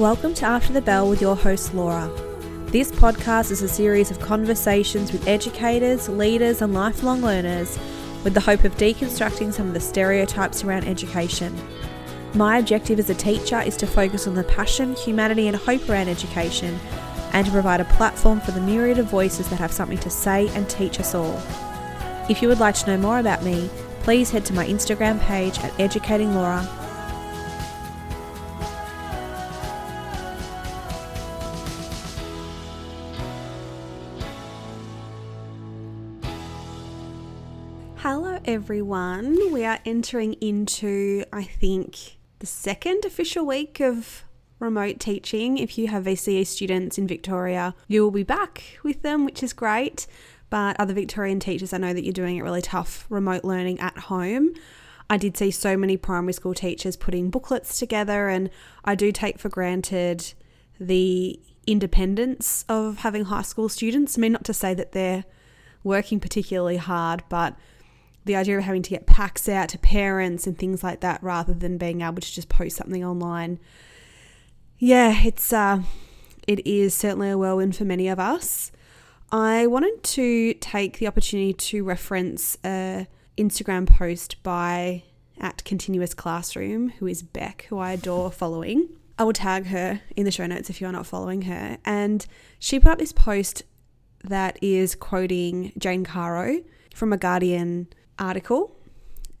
Welcome to After the Bell with your host, Laura. This podcast is a series of conversations with educators, leaders, and lifelong learners with the hope of deconstructing some of the stereotypes around education. My objective as a teacher is to focus on the passion, humanity, and hope around education and to provide a platform for the myriad of voices that have something to say and teach us all. If you would like to know more about me, please head to my Instagram page at Educating Laura. Everyone. We are entering into, I think, the second official week of remote teaching. If you have VCE students in Victoria, you will be back with them, which is great. But other Victorian teachers, I know that you're doing it really tough remote learning at home. I did see so many primary school teachers putting booklets together, and I do take for granted the independence of having high school students. I mean, not to say that they're working particularly hard, but the idea of having to get packs out to parents and things like that rather than being able to just post something online. Yeah, it's uh it is certainly a whirlwind for many of us. I wanted to take the opportunity to reference a Instagram post by at Continuous Classroom, who is Beck, who I adore following. I will tag her in the show notes if you're not following her. And she put up this post that is quoting Jane Caro from a Guardian article.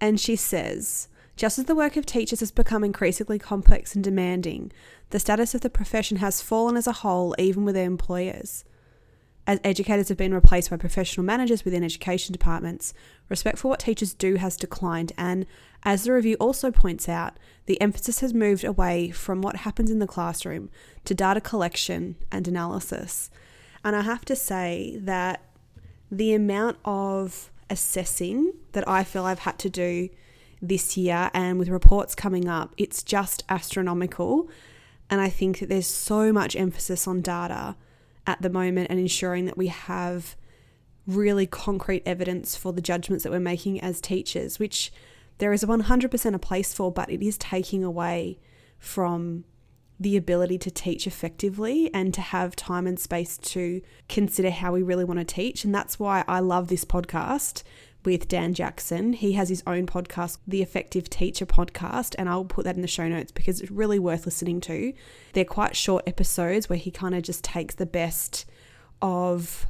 And she says, just as the work of teachers has become increasingly complex and demanding, the status of the profession has fallen as a whole, even with their employers as educators have been replaced by professional managers within education departments, respect for what teachers do has declined, and as the review also points out, the emphasis has moved away from what happens in the classroom to data collection and analysis. And I have to say that the amount of assessing that I feel I've had to do this year and with reports coming up, it's just astronomical. And I think that there's so much emphasis on data at the moment and ensuring that we have really concrete evidence for the judgments that we're making as teachers, which there is 100% a place for, but it is taking away from the ability to teach effectively and to have time and space to consider how we really want to teach. And that's why I love this podcast with Dan Jackson. He has his own podcast, the Effective Teacher Podcast, and I'll put that in the show notes because it's really worth listening to. They're quite short episodes where he kind of just takes the best of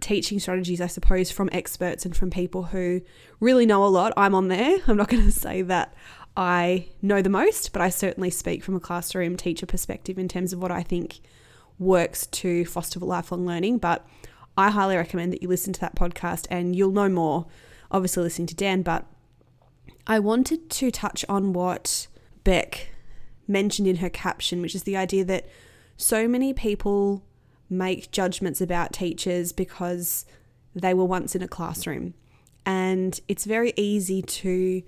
teaching strategies, I suppose, from experts and from people who really know a lot. I'm on there. I'm not going to say that I know the most, but I certainly speak from a classroom teacher perspective in terms of what I think works to foster lifelong learning. But I highly recommend that you listen to that podcast and you'll know more obviously listening to Dan, but I wanted to touch on what Beck mentioned in her caption, which is the idea that so many people make judgments about teachers because they were once in a classroom. And it's very easy to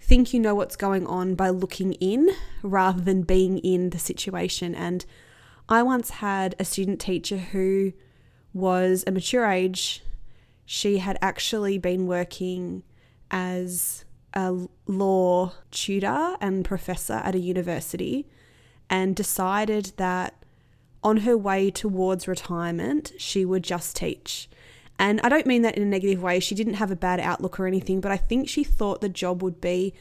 think you know what's going on by looking in rather than being in the situation. And I once had a student teacher who was a mature age she had actually been working as a law tutor and professor at a university and decided that on her way towards retirement, she would just teach. And I don't mean that in a negative way. She didn't have a bad outlook or anything, but I think she thought the job would be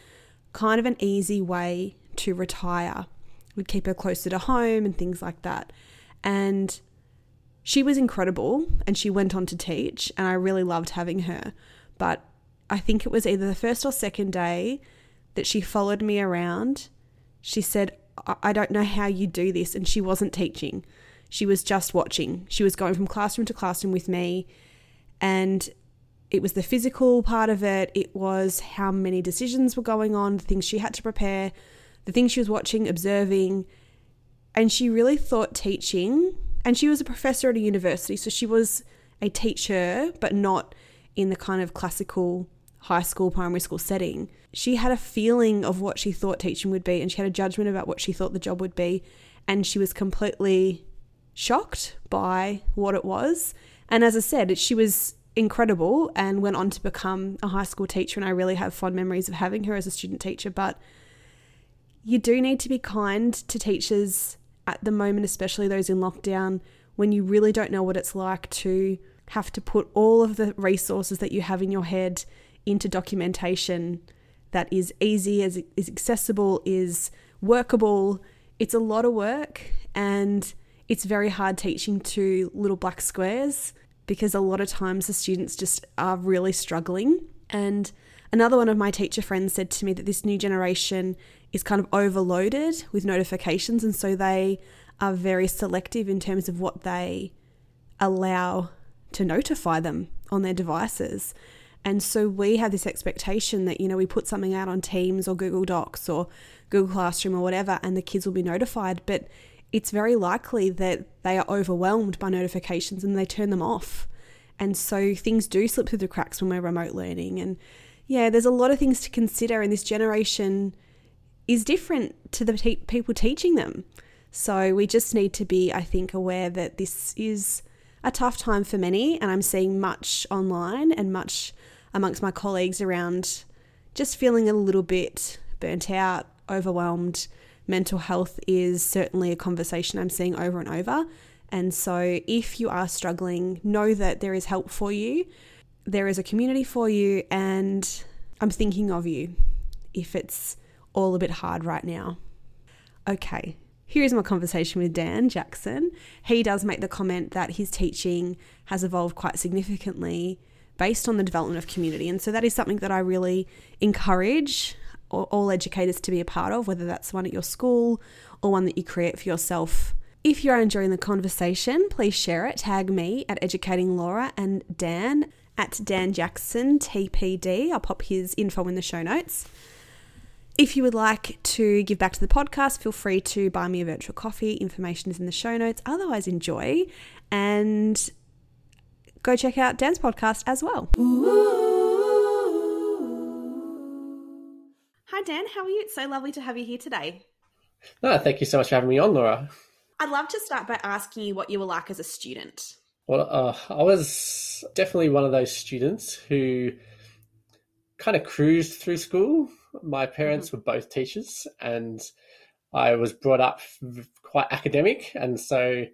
kind of an easy way to retire. Would keep her closer to home and things like that. And she was incredible and she went on to teach, and I really loved having her. But I think it was either the first or second day that she followed me around. She said, I don't know how you do this. And she wasn't teaching, she was just watching. She was going from classroom to classroom with me. And it was the physical part of it, it was how many decisions were going on, the things she had to prepare, the things she was watching, observing. And she really thought teaching and she was a professor at a university, so she was a teacher, but not in the kind of classical high school, primary school setting. She had a feeling of what she thought teaching would be, and she had a judgment about what she thought the job would be. And she was completely shocked by what it was. And as I said, she was incredible and went on to become a high school teacher. And I really have fond memories of having her as a student teacher. But you do need to be kind to teachers at the moment, especially those in lockdown, when you really don't know what it's like to have to put all of the resources that you have in your head into documentation that is easy, is, is accessible, is workable. It's a lot of work and it's very hard teaching to little black squares because a lot of times the students just are really struggling. And another one of my teacher friends said to me that this new generation is kind of overloaded with notifications, and so they are very selective in terms of what they allow to notify them on their devices. And so we have this expectation that, you know, we put something out on Teams or Google Docs or Google Classroom or whatever, and the kids will be notified. But it's very likely that they are overwhelmed by notifications and they turn them off. And so things do slip through the cracks when we're remote learning. And yeah, there's a lot of things to consider, and this generation is different to the te- people teaching them. So we just need to be, I think, aware that this is a tough time for many, and I'm seeing much online and much amongst my colleagues around just feeling a little bit burnt out, overwhelmed. Mental health is certainly a conversation I'm seeing over and over. And so, if you are struggling, know that there is help for you, there is a community for you, and I'm thinking of you if it's all a bit hard right now. Okay, here's my conversation with Dan Jackson. He does make the comment that his teaching has evolved quite significantly based on the development of community. And so that is something that I really encourage all educators to be a part of, whether that's one at your school or one that you create for yourself. If you're enjoying the conversation, please share it. Tag me at Educating Laura and Dan at Dan Jackson TPD. I'll pop his info in the show notes. If you would like to give back to the podcast, feel free to buy me a virtual coffee. Information is in the show notes. Otherwise, enjoy and go check out Dan's podcast as well. Hi, Dan. How are you? It's so lovely to have you here today. No, thank you so much for having me on, Laura. I'd love to start by asking you what you were like as a student. Well, uh, I was definitely one of those students who kind of cruised through school my parents mm-hmm. were both teachers, and I was brought up quite academic, and so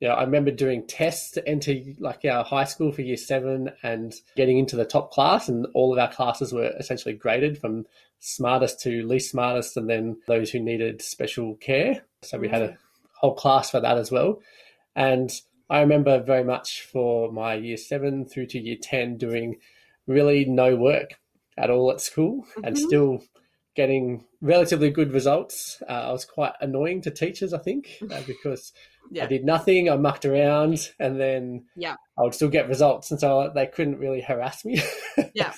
yeah, I remember doing tests to enter like our high school for year seven and getting into the top class, and all of our classes were essentially graded from smartest to least smartest, and then those who needed special care. So we had a whole class for that as well. And I remember very much for my year seven through to year 10 doing really no work at all at school mm-hmm. and still getting relatively good results. Uh, I was quite annoying to teachers, I think, uh, because yeah. I did nothing. I mucked around, and then yeah, I would still get results, and so they couldn't really harass me. yeah,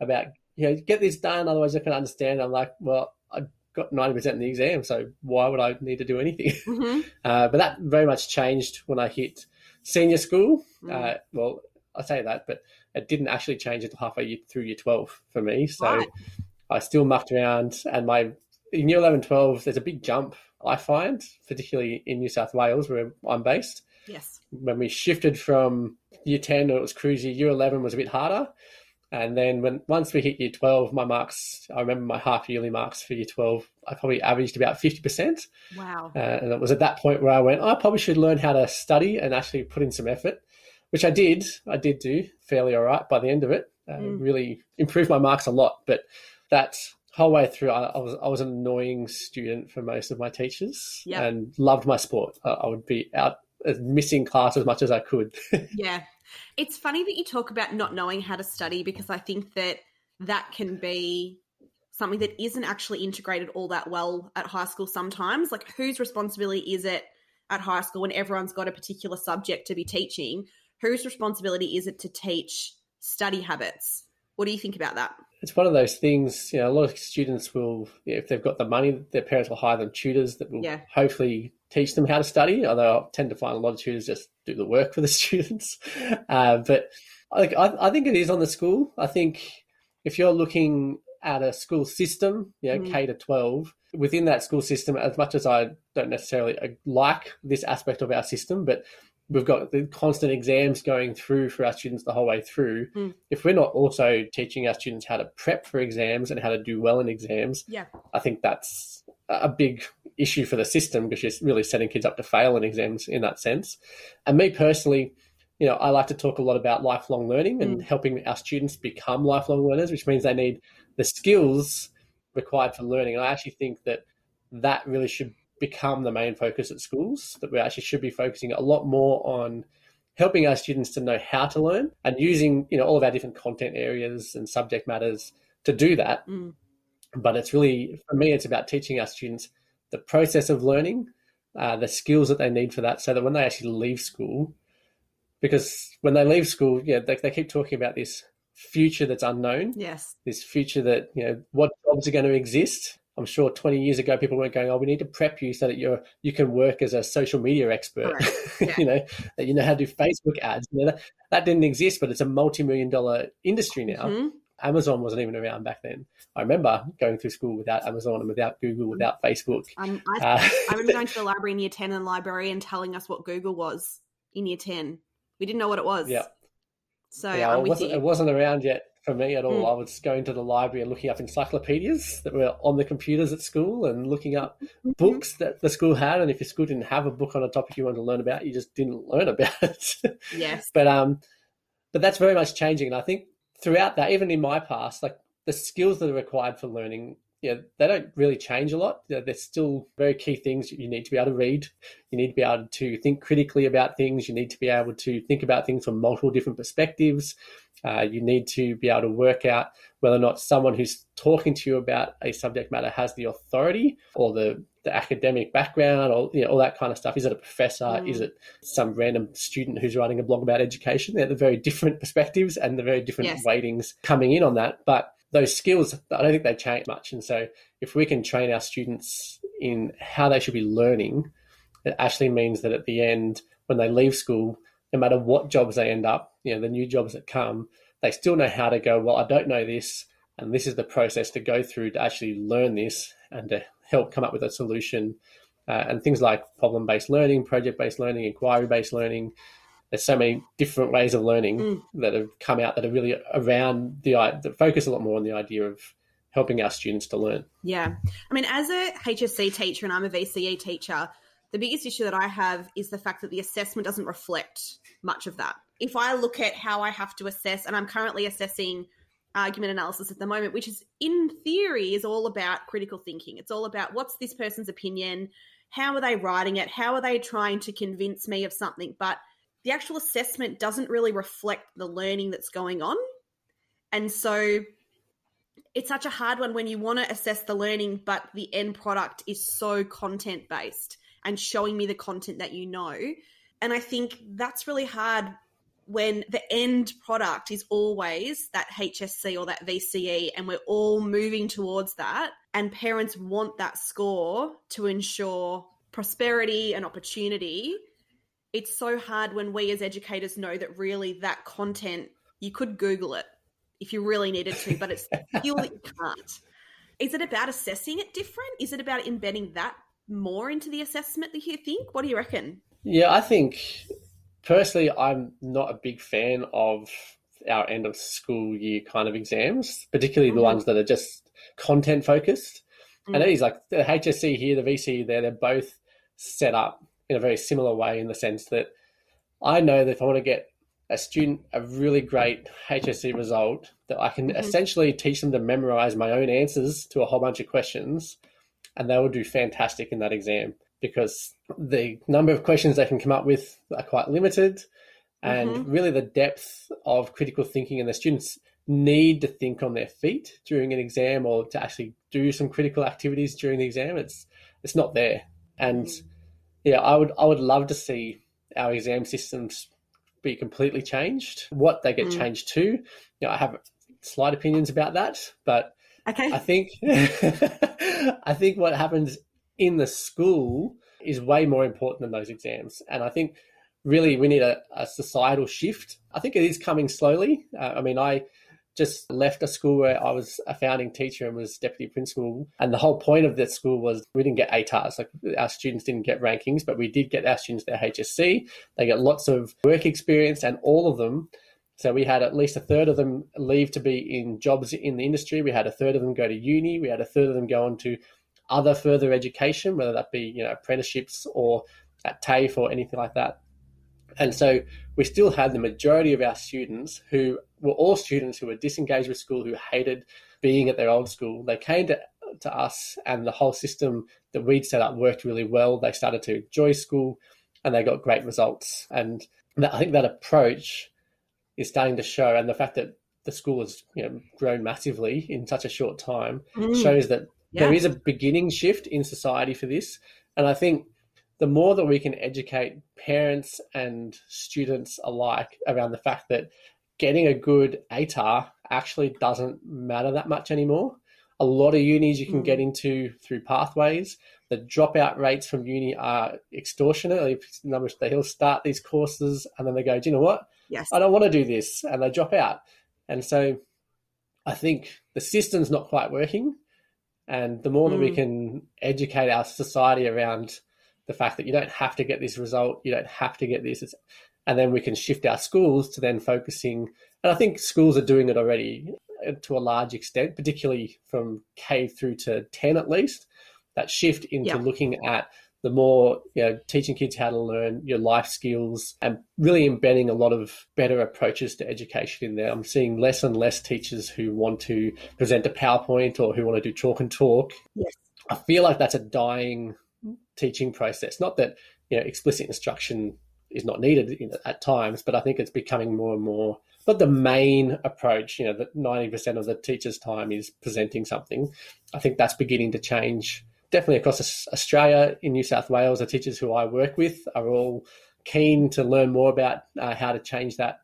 about you know get this done, otherwise I can understand. I'm like, well, I got ninety percent in the exam, so why would I need to do anything? Mm-hmm. Uh, but that very much changed when I hit senior school. Mm. well, I say that, but it didn't actually change until halfway through year 12 for me. So right. I still mucked around and my in year 11, 12, there's a big jump I find, particularly in New South Wales where I'm based. Yes. When we shifted from year 10, it was cruisy, year 11 was a bit harder. And then when once we hit year 12, my marks, I remember my half yearly marks for year 12, I probably averaged about 50%. Wow. Uh, and it was at that point where I went, oh, I probably should learn how to study and actually put in some effort which I did. I did do fairly all right by the end of it. Uh, mm. Really improved my marks a lot. But that whole way through, I, I, was I was an annoying student for most of my teachers, yep. and loved my sport. I, I would be out uh, missing class as much as I could. yeah, it's funny that you talk about not knowing how to study because I think that that can be something that isn't actually integrated all that well at high school sometimes like whose responsibility is it at high school when everyone's got a particular subject to be teaching whose responsibility is it to teach study habits? What do you think about that? It's one of those things, you know, a lot of students will, if they've got the money, their parents will hire them tutors that will yeah. hopefully teach them how to study. Although I tend to find a lot of tutors just do the work for the students. Uh, but I, I, think it is on the school. I think if you're looking at a school system, you know, mm. K to 12, within that school system, as much as I don't necessarily uh, like this aspect of our system, but we've got the constant exams going through for our students the whole way through. Mm. If we're not also teaching our students how to prep for exams and how to do well in exams, yeah. I think that's a big issue for the system because you're really setting kids up to fail in exams in that sense. And me personally, you know, I like to talk a lot about lifelong learning and mm. helping our students become lifelong learners, which means they need the skills required for learning. And I actually think that that really should become the main focus at schools, that we actually should be focusing a lot more on helping our students to know how to learn and using, you know, all of our different content areas and subject matters to do that. Mm. But it's really, for me, it's about teaching our students the process of learning, uh, the skills that they need for that, so that when they actually leave school, because when they leave school, yeah, they, they keep talking about this future that's unknown. Yes. This future that, you know, what jobs are going to exist. I'm sure 20 years ago people weren't going, oh, we need to prep you so that you're you can work as a social media expert. Right. Yeah. you know, that you know how to do Facebook ads. You know, that, that didn't exist, but it's a multi-million dollar industry now. Mm-hmm. Amazon wasn't even around back then. I remember going through school without Amazon and without Google, without Facebook. Um, I, uh, I remember going to the library in year 10 and the librarian telling us what Google was in year 10. We didn't know what it was. Yeah. So yeah, it wasn't, it wasn't around yet for me at all. Mm. I was going to the library and looking up encyclopedias that were on the computers at school and looking up mm-hmm. books that the school had. And if your school didn't have a book on a topic you wanted to learn about, you just didn't learn about it. Yes. but um, but that's very much changing. And I think throughout that, even in my past, like the skills that are required for learning yeah, they don't really change a lot. There's still very key things you need to be able to read. You need to be able to think critically about things. You need to be able to think about things from multiple different perspectives. Uh, you need to be able to work out whether or not someone who's talking to you about a subject matter has the authority or the, the academic background or you know, all that kind of stuff. Is it a professor? Mm. Is it some random student who's writing a blog about education? They're the very different perspectives and the very different yes. weightings coming in on that. But those skills, I don't think they change much. And so if we can train our students in how they should be learning, it actually means that at the end, when they leave school, no matter what jobs they end up, you know, the new jobs that come, they still know how to go, well, I don't know this, and this is the process to go through to actually learn this and to help come up with a solution. Uh, and things like problem based learning, project based learning, inquiry based learning, there's so many different ways of learning mm. that have come out that are really around the that focus a lot more on the idea of helping our students to learn. Yeah, I mean, as a HSC teacher and I'm a VCE teacher, the biggest issue that I have is the fact that the assessment doesn't reflect much of that. If I look at how I have to assess, and I'm currently assessing argument analysis at the moment, which is in theory is all about critical thinking. It's all about what's this person's opinion, how are they writing it, how are they trying to convince me of something, but the actual assessment doesn't really reflect the learning that's going on. And so it's such a hard one when you want to assess the learning, but the end product is so content based and showing me the content that you know. And I think that's really hard when the end product is always that HSC or that VCE, and we're all moving towards that. And parents want that score to ensure prosperity and opportunity it's so hard when we as educators know that really that content you could google it if you really needed to but it's feel that you can't is it about assessing it different is it about embedding that more into the assessment that you think what do you reckon yeah i think personally i'm not a big fan of our end of school year kind of exams particularly mm-hmm. the ones that are just content focused mm-hmm. and mm. it is like the hsc here the vc there they're both set up in a very similar way in the sense that I know that if I want to get a student a really great HSC result, that I can mm-hmm. essentially teach them to memorize my own answers to a whole bunch of questions, and they will do fantastic in that exam because the number of questions they can come up with are quite limited, and mm-hmm. really the depth of critical thinking and the students need to think on their feet during an exam or to actually do some critical activities during the exam it's it's not there and mm-hmm yeah, I would I would love to see our exam systems be completely changed. What they get mm. changed to, you know, I have slight opinions about that, but okay. I think I think what happens in the school is way more important than those exams, and I think really we need a, a societal shift. I think it is coming slowly. Uh, I mean, I just left a school where I was a founding teacher and was deputy principal. And the whole point of that school was we didn't get ATARs, like our students didn't get rankings, but we did get our students their HSC. They get lots of work experience and all of them. So we had at least a third of them leave to be in jobs in the industry. We had a third of them go to uni. We had a third of them go on to other further education, whether that be you know apprenticeships or at TAFE or anything like that. And so we still had the majority of our students who were all students who were disengaged with school, who hated being at their old school. They came to, to us, and the whole system that we'd set up worked really well. They started to enjoy school and they got great results. And that, I think that approach is starting to show, and the fact that the school has you know grown massively in such a short time mm. shows that yeah. there is a beginning shift in society for this. And I think the more that we can educate parents and students alike around the fact that getting a good ATAR actually doesn't matter that much anymore. A lot of unis you can mm. get into through pathways. The dropout rates from uni are extortionate. They'll start these courses and then they go, do you know what? Yes. I don't want to do this. And they drop out. And so I think the system's not quite working. And the more mm. that we mm. can educate our society around the fact that you don't have to get this result, you don't have to get this, and then we can shift our schools to then focusing. And I think schools are doing it already uh, to a large extent, particularly from K through to 10 at least. That shift into yeah. looking at the more you know teaching kids how to learn your life skills and really embedding a lot of better approaches to education in there i'm seeing less and less teachers who want to present a powerpoint or who want to do chalk and talk yes. i feel like that's a dying teaching process not that you know explicit instruction is not needed at times but i think it's becoming more and more not the main approach you know that 90% of the teacher's time is presenting something i think that's beginning to change definitely across Australia, in New South Wales, the teachers who I work with are all keen to learn more about uh, how to change that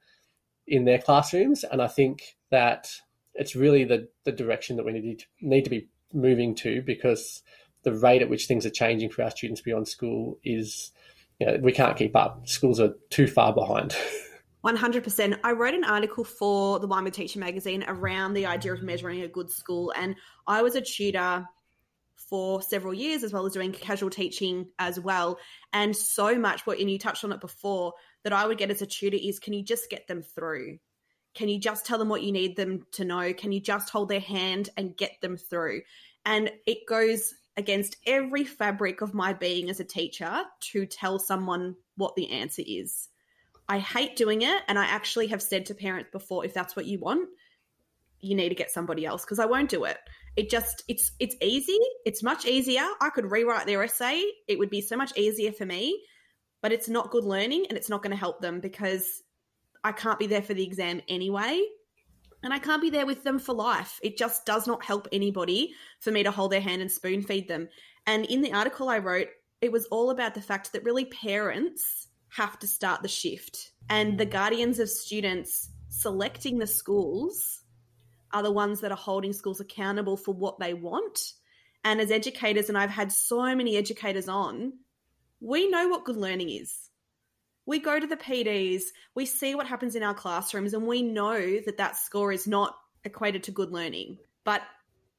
in their classrooms. And I think that it's really the, the direction that we need to, need to be moving to because the rate at which things are changing for our students beyond school is, you know, we can't keep up. Schools are too far behind. 100%. I wrote an article for the Wine with Teacher magazine around the idea of measuring a good school. And I was a tutor for several years, as well as doing casual teaching as well. And so much what, and you touched on it before, that I would get as a tutor is can you just get them through? Can you just tell them what you need them to know? Can you just hold their hand and get them through? And it goes against every fabric of my being as a teacher to tell someone what the answer is. I hate doing it. And I actually have said to parents before if that's what you want, you need to get somebody else because I won't do it it just it's it's easy it's much easier i could rewrite their essay it would be so much easier for me but it's not good learning and it's not going to help them because i can't be there for the exam anyway and i can't be there with them for life it just does not help anybody for me to hold their hand and spoon feed them and in the article i wrote it was all about the fact that really parents have to start the shift and the guardians of students selecting the schools are the ones that are holding schools accountable for what they want. And as educators, and I've had so many educators on, we know what good learning is. We go to the PDs, we see what happens in our classrooms, and we know that that score is not equated to good learning. But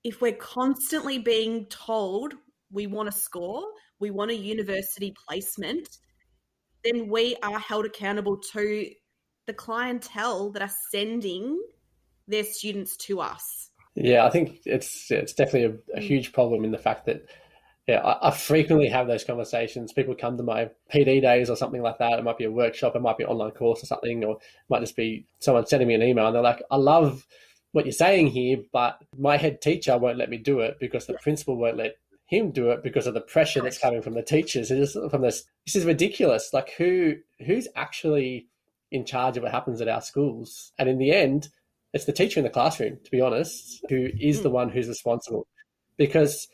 if we're constantly being told we want a score, we want a university placement, then we are held accountable to the clientele that are sending their students to us. Yeah, I think it's it's definitely a, a huge problem in the fact that yeah, I, I, frequently have those conversations. People come to my PD days or something like that. It might be a workshop, it might be an online course or something, or it might just be someone sending me an email and they're like, I love what you're saying here, but my head teacher won't let me do it because the principal won't let him do it because of the pressure that's coming from the teachers. It's from this this is ridiculous. Like who who's actually in charge of what happens at our schools? And in the end, it's the teacher in the classroom, to be honest, who is mm. the hmm. one who's responsible. Because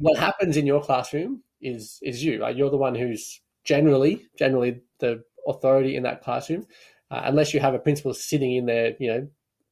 what happens in your classroom is is you. Right? You're the one who's generally generally the authority in that classroom, uh, unless you have a principal sitting in there, you know,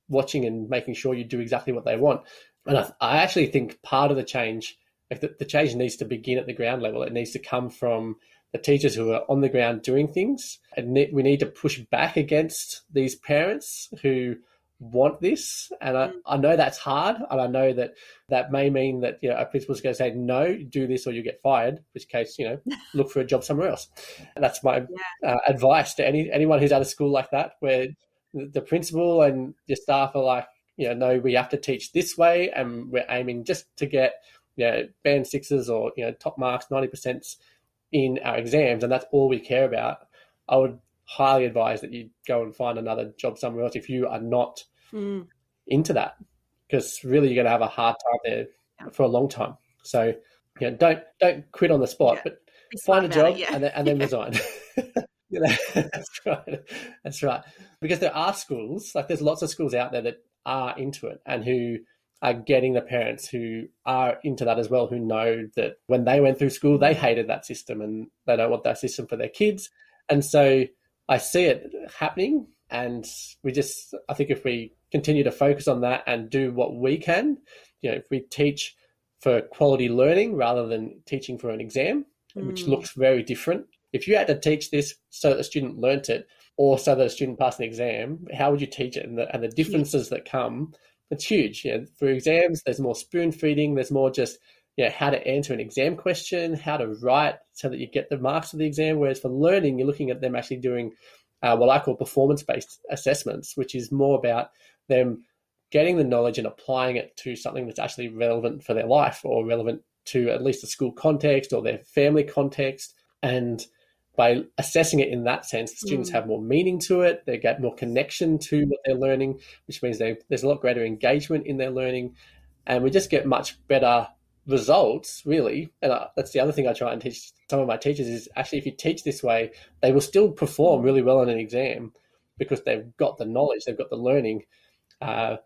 watching and making sure you do exactly what they want. And I, I actually think part of the change, like the, the change, needs to begin at the ground level. It needs to come from the teachers who are on the ground doing things, and we need to push back against these parents who want this and I, mm. I know that's hard and i know that that may mean that you know a principal's going to say no do this or you get fired which case you know look for a job somewhere else and that's my yeah. uh, advice to any anyone who's at a school like that where the principal and your staff are like you know no we have to teach this way and we're aiming just to get you know, band sixes or you know top marks, ninety percent in our exams, and that's all we care about, I would highly advise that you go and find another job somewhere else if you are not Mm. into that, because really you're going to have a hard time there Yeah. for a long time. So, you know, don't don't quit on the spot, Yeah. but smart find a job it, yeah. and then, and then Yeah. resign. You know, that's right. That's right. Because there are schools, like there's lots of schools out there that are into it and who are getting the parents who are into that as well, who know that when they went through school, they hated that system and they don't want that system for their kids. And so I see it happening. And we just, I think if we continue to focus on that and do what we can, you know, if we teach for quality learning rather than teaching for an exam, which Mm. looks very different. If you had to teach this so that a student learnt it or so that a student passed an exam, how would you teach it? And the, and the differences that come, it's huge. Know, for exams, there's more spoon feeding, there's more just you know, how to answer an exam question, how to write so that you get the marks of the exam. Whereas for learning, you're looking at them actually doing uh, what I call performance based assessments, which is more about them getting the knowledge and applying it to something that's actually relevant for their life or relevant to at least the school context or their family context. And by assessing it in that sense, the students Mm. have more meaning to it. They get more connection to what they're learning, which means they, there's a lot greater engagement in their learning. And we just get much better results, really. And uh, that's the other thing I try and teach some of my teachers is actually if you teach this way, they will still perform really well in an exam because they've got the knowledge, they've got the learning. Uh,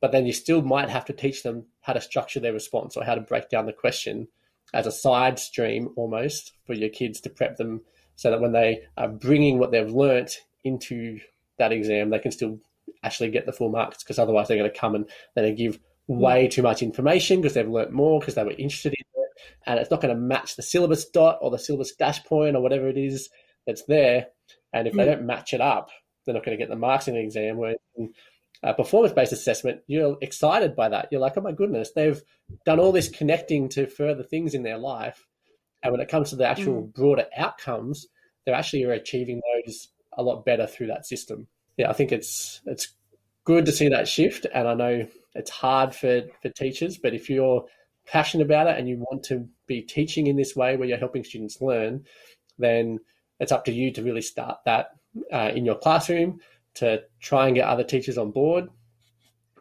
but then you still might have to teach them how to structure their response or how to break down the question as a side stream almost for your kids to prep them so that when they are bringing what they've learnt into that exam, they can still actually get the full marks because otherwise they're going to come and they're going to give way too much information because they've learnt more because they were interested in it and it's not going to match the syllabus dot or the syllabus dash point or whatever it is that's there and if they Mm. don't match it up they're not going to get the marks in the exam where in a performance-based assessment you're excited by that. You're like oh my goodness they've done all this connecting to further things in their life and when it comes to the actual broader outcomes they're actually achieving those a lot better through that system. Yeah i think it's it's good to see that shift and i know it's hard for for teachers but if you're passionate about it and you want to be teaching in this way where you're helping students learn then it's up to you to really start that uh, in your classroom to try and get other teachers on board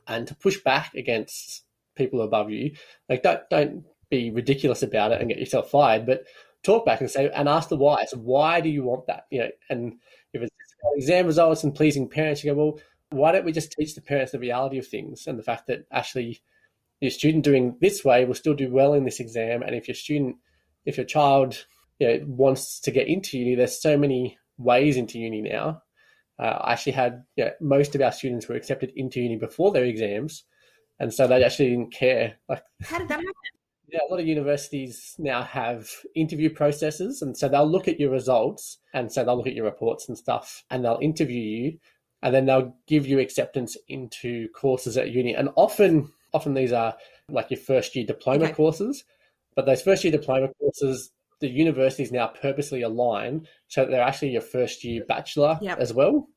and to push back against people above you. Like don't don't be ridiculous about it and get yourself fired but talk back and say and ask the why so why do you want that? You know and if it's exam results and pleasing parents you go well why don't we just teach the parents the reality of things and the fact that actually your student doing this way will still do well in this exam and if your student if your child you know, wants to get into uni there's so many ways into uni now uh, i actually had you know, most of our students were accepted into uni before their exams and so they actually didn't care like How did that happen? yeah, a lot of universities now have interview processes, and so they'll look at your results, and so they'll look at your reports and stuff, and they'll interview you, and then they'll give you acceptance into courses at uni. And often, often these are like your first year diploma Okay. courses, but those first year diploma courses, the universities now purposely align so that they're actually your first year bachelor Yep. as well.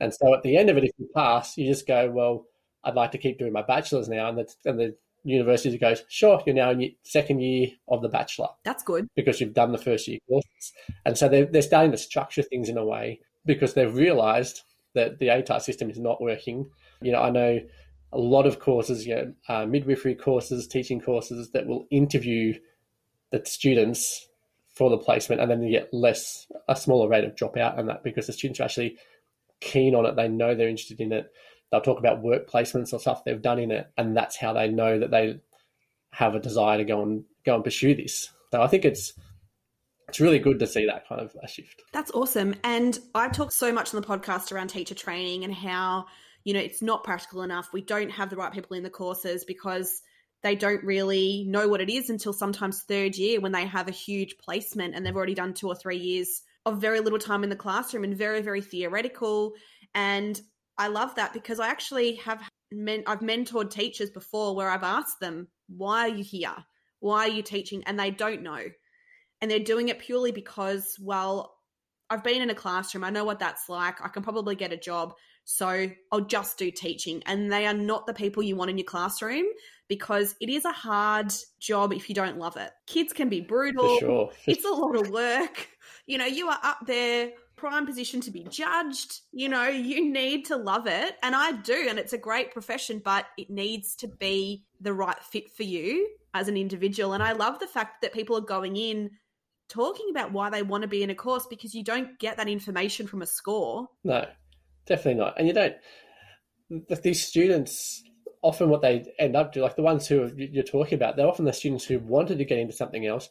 And so at the end of it, if you pass, you just go, well, I'd like to keep doing my bachelor's now, and the, and the university goes, sure, you're now in your second year of the bachelor That's good. because you've done the first year courses. And so they're, they're starting to structure things in a way because they've realized that the ATAR system is not working. You know, I know a lot of courses, you know, uh, midwifery courses, teaching courses that will interview the students for the placement and then you get less, a smaller rate of dropout and that because the students are actually keen on it. They know they're interested in it. They'll talk about work placements or stuff they've done in it, and that's how they know that they have a desire to go and go and pursue this. So I think it's it's really good to see that kind of a shift. That's awesome. And I talk so much on the podcast around teacher training and how, you know, it's not practical enough. We don't have the right people in the courses because they don't really know what it is until sometimes third year when they have a huge placement and they've already done two or three years of very little time in the classroom and very, very theoretical. And I love that because I actually have men- I've mentored teachers before where I've asked them, why are you here? Why are you teaching? And they don't know and they're doing it purely because well i've been in a classroom i know what that's like i can probably get a job so i'll just do teaching and they are not the people you want in your classroom because it is a hard job if you don't love it. Kids can be brutal. Sure. It's a lot of work. You know, you are up there prime position to be judged. You know, you need to love it. And I do. And it's a great profession, but it needs to be the right fit for you as an individual. And I love the fact that people are going in talking about why they want to be in a course because you don't get that information from a score. No, definitely not. And you don't, these students, often what they end up doing, like the ones who you're talking about, they're often the students who wanted to get into something else,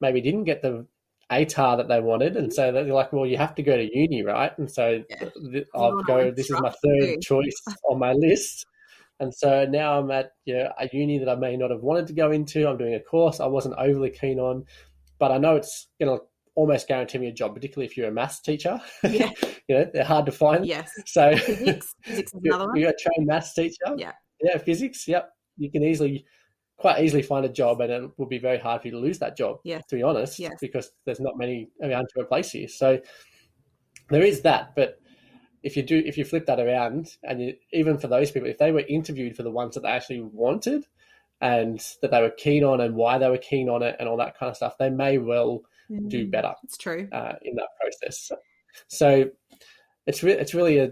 maybe didn't get the ATAR that they wanted, and so they're like, "Well, you have to go to uni, right?" And so yeah. th- I'll go. This is my third you. choice on my list, and so now I'm at you know, a uni that I may not have wanted to go into. I'm doing a course I wasn't overly keen on, but I know it's going to almost guarantee me a job, particularly if you're a maths teacher. Yeah. you know, they're hard to find. Yes. So physics, physics is another one. You're a trained maths teacher. Yeah. Yeah, physics. Yep. You can easily quite easily find a job and it will be very hard for you to lose that job yeah. to be honest yes. because there's not many around to replace you so there is that but if you do if you flip that around and you, even for those people if they were interviewed for the ones that they actually wanted and that they were keen on and why they were keen on it and all that kind of stuff they may well mm, do better it's true uh, in that process so it's re- it's really a,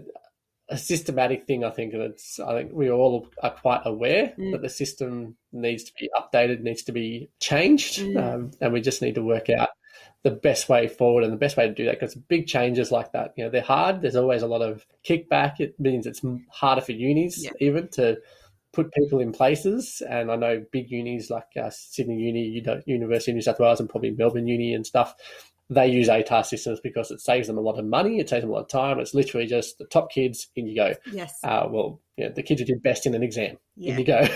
a systematic thing, I think, and it's I think we all are quite aware mm. that the system needs to be updated, needs to be changed, mm. um, and we just need to work out the best way forward and the best way to do that because big changes like that, you know, they're hard. There's always a lot of kickback. It means it's harder for unis yeah. even to put people in places. And I know big unis like uh, Sydney Uni, University of New South Wales, and probably Melbourne Uni and stuff they use ATAR systems because it saves them a lot of money, it saves them a lot of time. It's literally just the top kids, in you go. Yes. Uh, well, yeah, the kids who did best in an exam, yeah. in you go.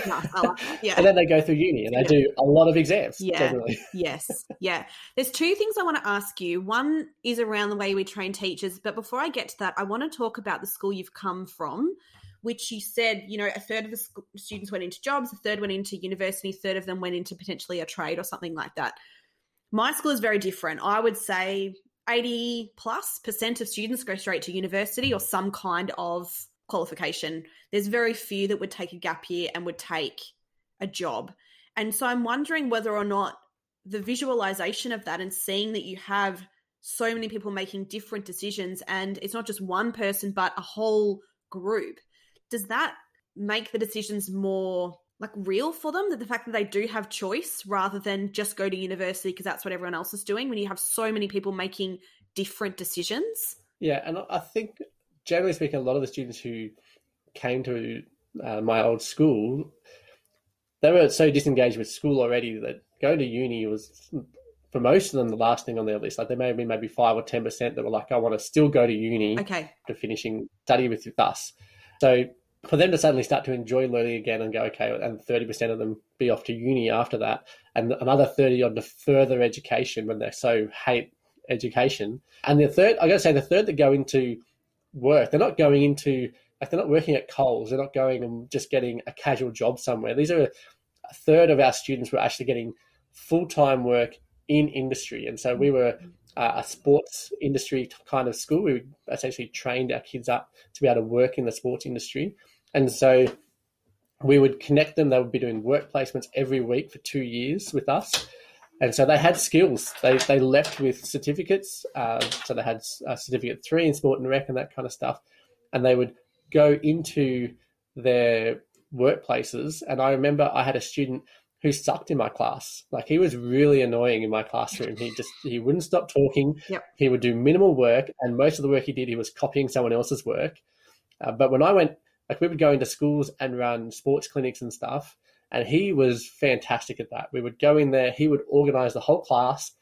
yeah. and then they go through uni and they yeah. do a lot of exams. Yeah. Yes. Yeah. There's two things I want to ask you. One is around the way we train teachers, but before I get to that, I want to talk about the school you've come from which you said, you know, a third of the students went into jobs, a third went into university, a third of them went into potentially a trade or something like that. My school is very different. I would say 80 plus percent of students go straight to university or some kind of qualification. There's very few that would take a gap year and would take a job. And so I'm wondering whether or not the visualization of that and seeing that you have so many people making different decisions and it's not just one person but a whole group does that make the decisions more like real for them that the fact that they do have choice rather than just go to university because that's what everyone else is doing when you have so many people making different decisions? Yeah and i think generally speaking a lot of the students who came to uh, my old school they were so disengaged with school already that going to uni was for most of them the last thing on their list. Like there may have been maybe 5 or 10% that were like i want to still go to uni okay. to finishing study with us. So for them to suddenly start to enjoy learning again and go, okay, and 30% of them be off to uni after that, and another 30 on to further education when they so hate education. And the third, I gotta say, the third that go into work, they're not going into, like, they're not working at Coles, they're not going and just getting a casual job somewhere. These are a third of our students were actually getting full time work in industry. And so we were uh, a sports industry kind of school. We essentially trained our kids up to be able to work in the sports industry. And so we would connect them. They would be doing work placements every week for two years with us. And so they had skills. They, they left with certificates. Uh, so they had a certificate three in sport and rec and that kind of stuff. And they would go into their workplaces. And I remember I had a student who sucked in my class. Like he was really annoying in my classroom. He just he wouldn't stop talking. Yep. He would do minimal work, and most of the work he did, he was copying someone else's work. Uh, but when I went, like we would go into schools and run sports clinics and stuff, and he was fantastic at that. We would go in there. He would organize the whole class,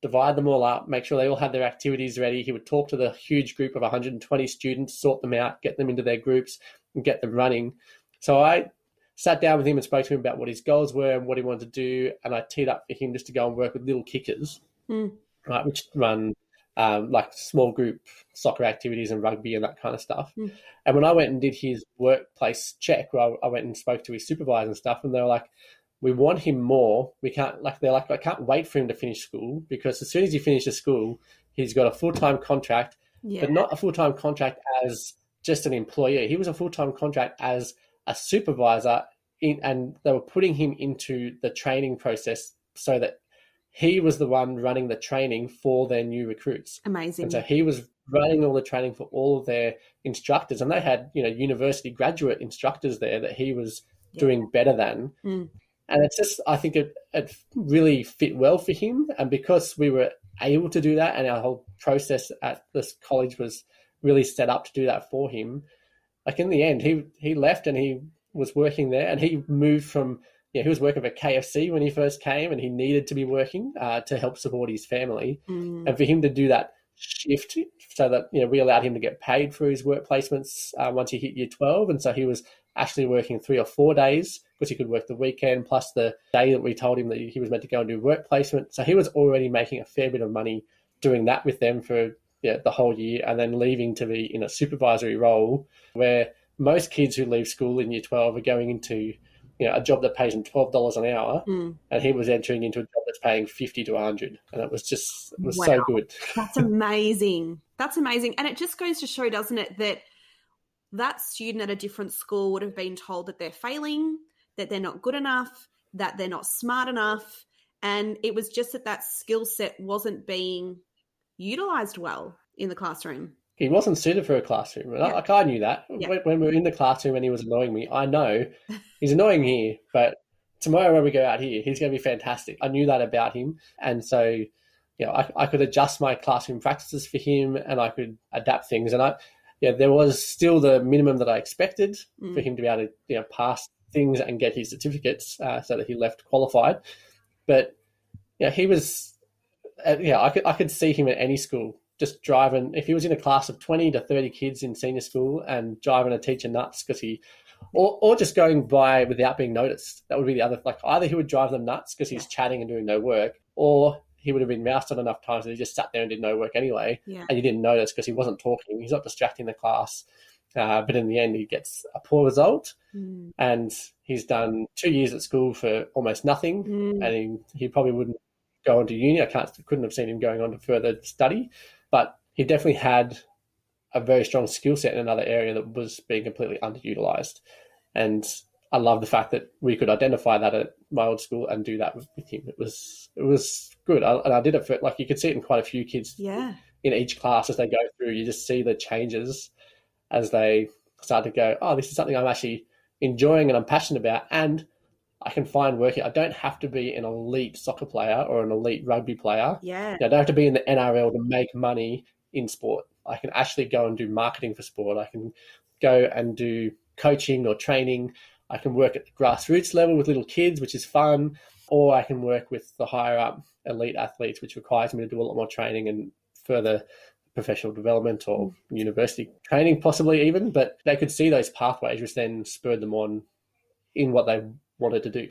divide them all up, make sure they all had their activities ready. He would talk to the huge group of 120 students, sort them out, get them into their groups, and get them running. So I sat down with him and spoke to him about what his goals were and what he wanted to do. And I teed up for him just to go and work with little kickers, mm. right, which run um, like small group soccer activities and rugby and that kind of stuff. Mm. And when I went and did his workplace check, where I, I went and spoke to his supervisor and stuff, and they were like, we want him more. We can't like they're like I can't wait for him to finish school because as soon as he finishes school, he's got a full time contract, yeah. but not a full time contract as just an employee. He was a full time contract as a supervisor in, and they were putting him into the training process so that he was the one running the training for their new recruits. Amazing. And so he was running all the training for all of their instructors, and they had you know university graduate instructors there that he was yeah. doing better than. Mm. And it's just I think it, it really fit well for him, and because we were able to do that, and our whole process at this college was really set up to do that for him. Like in the end, he he left and he was working there, and he moved from yeah, he was working for KFC when he first came, and he needed to be working uh, to help support his family. Mm. And for him to do that shift, so that you know we allowed him to get paid for his work placements uh, once he hit year twelve, and so he was actually working three or four days because he could work the weekend plus the day that we told him that he was meant to go and do work placement. So he was already making a fair bit of money doing that with them for yeah, the whole year, and then leaving to be in a supervisory role where most kids who leave school in year twelve are going into you know, a job that pays him twelve dollars an hour, mm. and he was entering into a job that's paying fifty to hundred, and it was just it was wow. so good. That's amazing. That's amazing, and it just goes to show, doesn't it, that that student at a different school would have been told that they're failing, that they're not good enough, that they're not smart enough, and it was just that that skill set wasn't being utilized well in the classroom he wasn't suited for a classroom. Yeah. Like I knew that yeah. when, we were in the classroom and he was annoying me. I know he's annoying here, but tomorrow when we go out here, he's going to be fantastic. I knew that about him, and so you know I, I could adjust my classroom practices for him, and I could adapt things. And I, yeah, there was still the minimum that I expected mm. for him to be able to you know pass things and get his certificates, uh, so that he left qualified. But yeah, he was. Uh, yeah, I could I could see him at any school just driving if he was in a class of 20 to 30 kids in senior school and driving a teacher nuts because he or, or just going by without being noticed that would be the other like either he would drive them nuts because he's chatting and doing no work or he would have been moused on enough times that he just sat there and did no work anyway yeah. and you didn't notice because he wasn't talking he's not distracting the class uh, but in the end he gets a poor result mm. and he's done two years at school for almost nothing mm. and he, he probably wouldn't go on to uni i can't couldn't have seen him going on to further study but he definitely had a very strong skill set in another area that was being completely underutilized. And I love the fact that we could identify that at my old school and do that with, him. It was it was good, I, and I did it for like you could see it in quite a few kids. Yeah. In each class as they go through, you just see the changes as they start to go. Oh, this is something I'm actually enjoying and I'm passionate about, and I can find work. I don't have to be an elite soccer player or an elite rugby player. Yeah. I don't have to be in the NRL to make money in sport. I can actually go and do marketing for sport. I can go and do coaching or training. I can work at the grassroots level with little kids, which is fun, or I can work with the higher up elite athletes, which requires me to do a lot more training and further professional development or university training, possibly even. But they could see those pathways, which then spurred them on in what they wanted to do.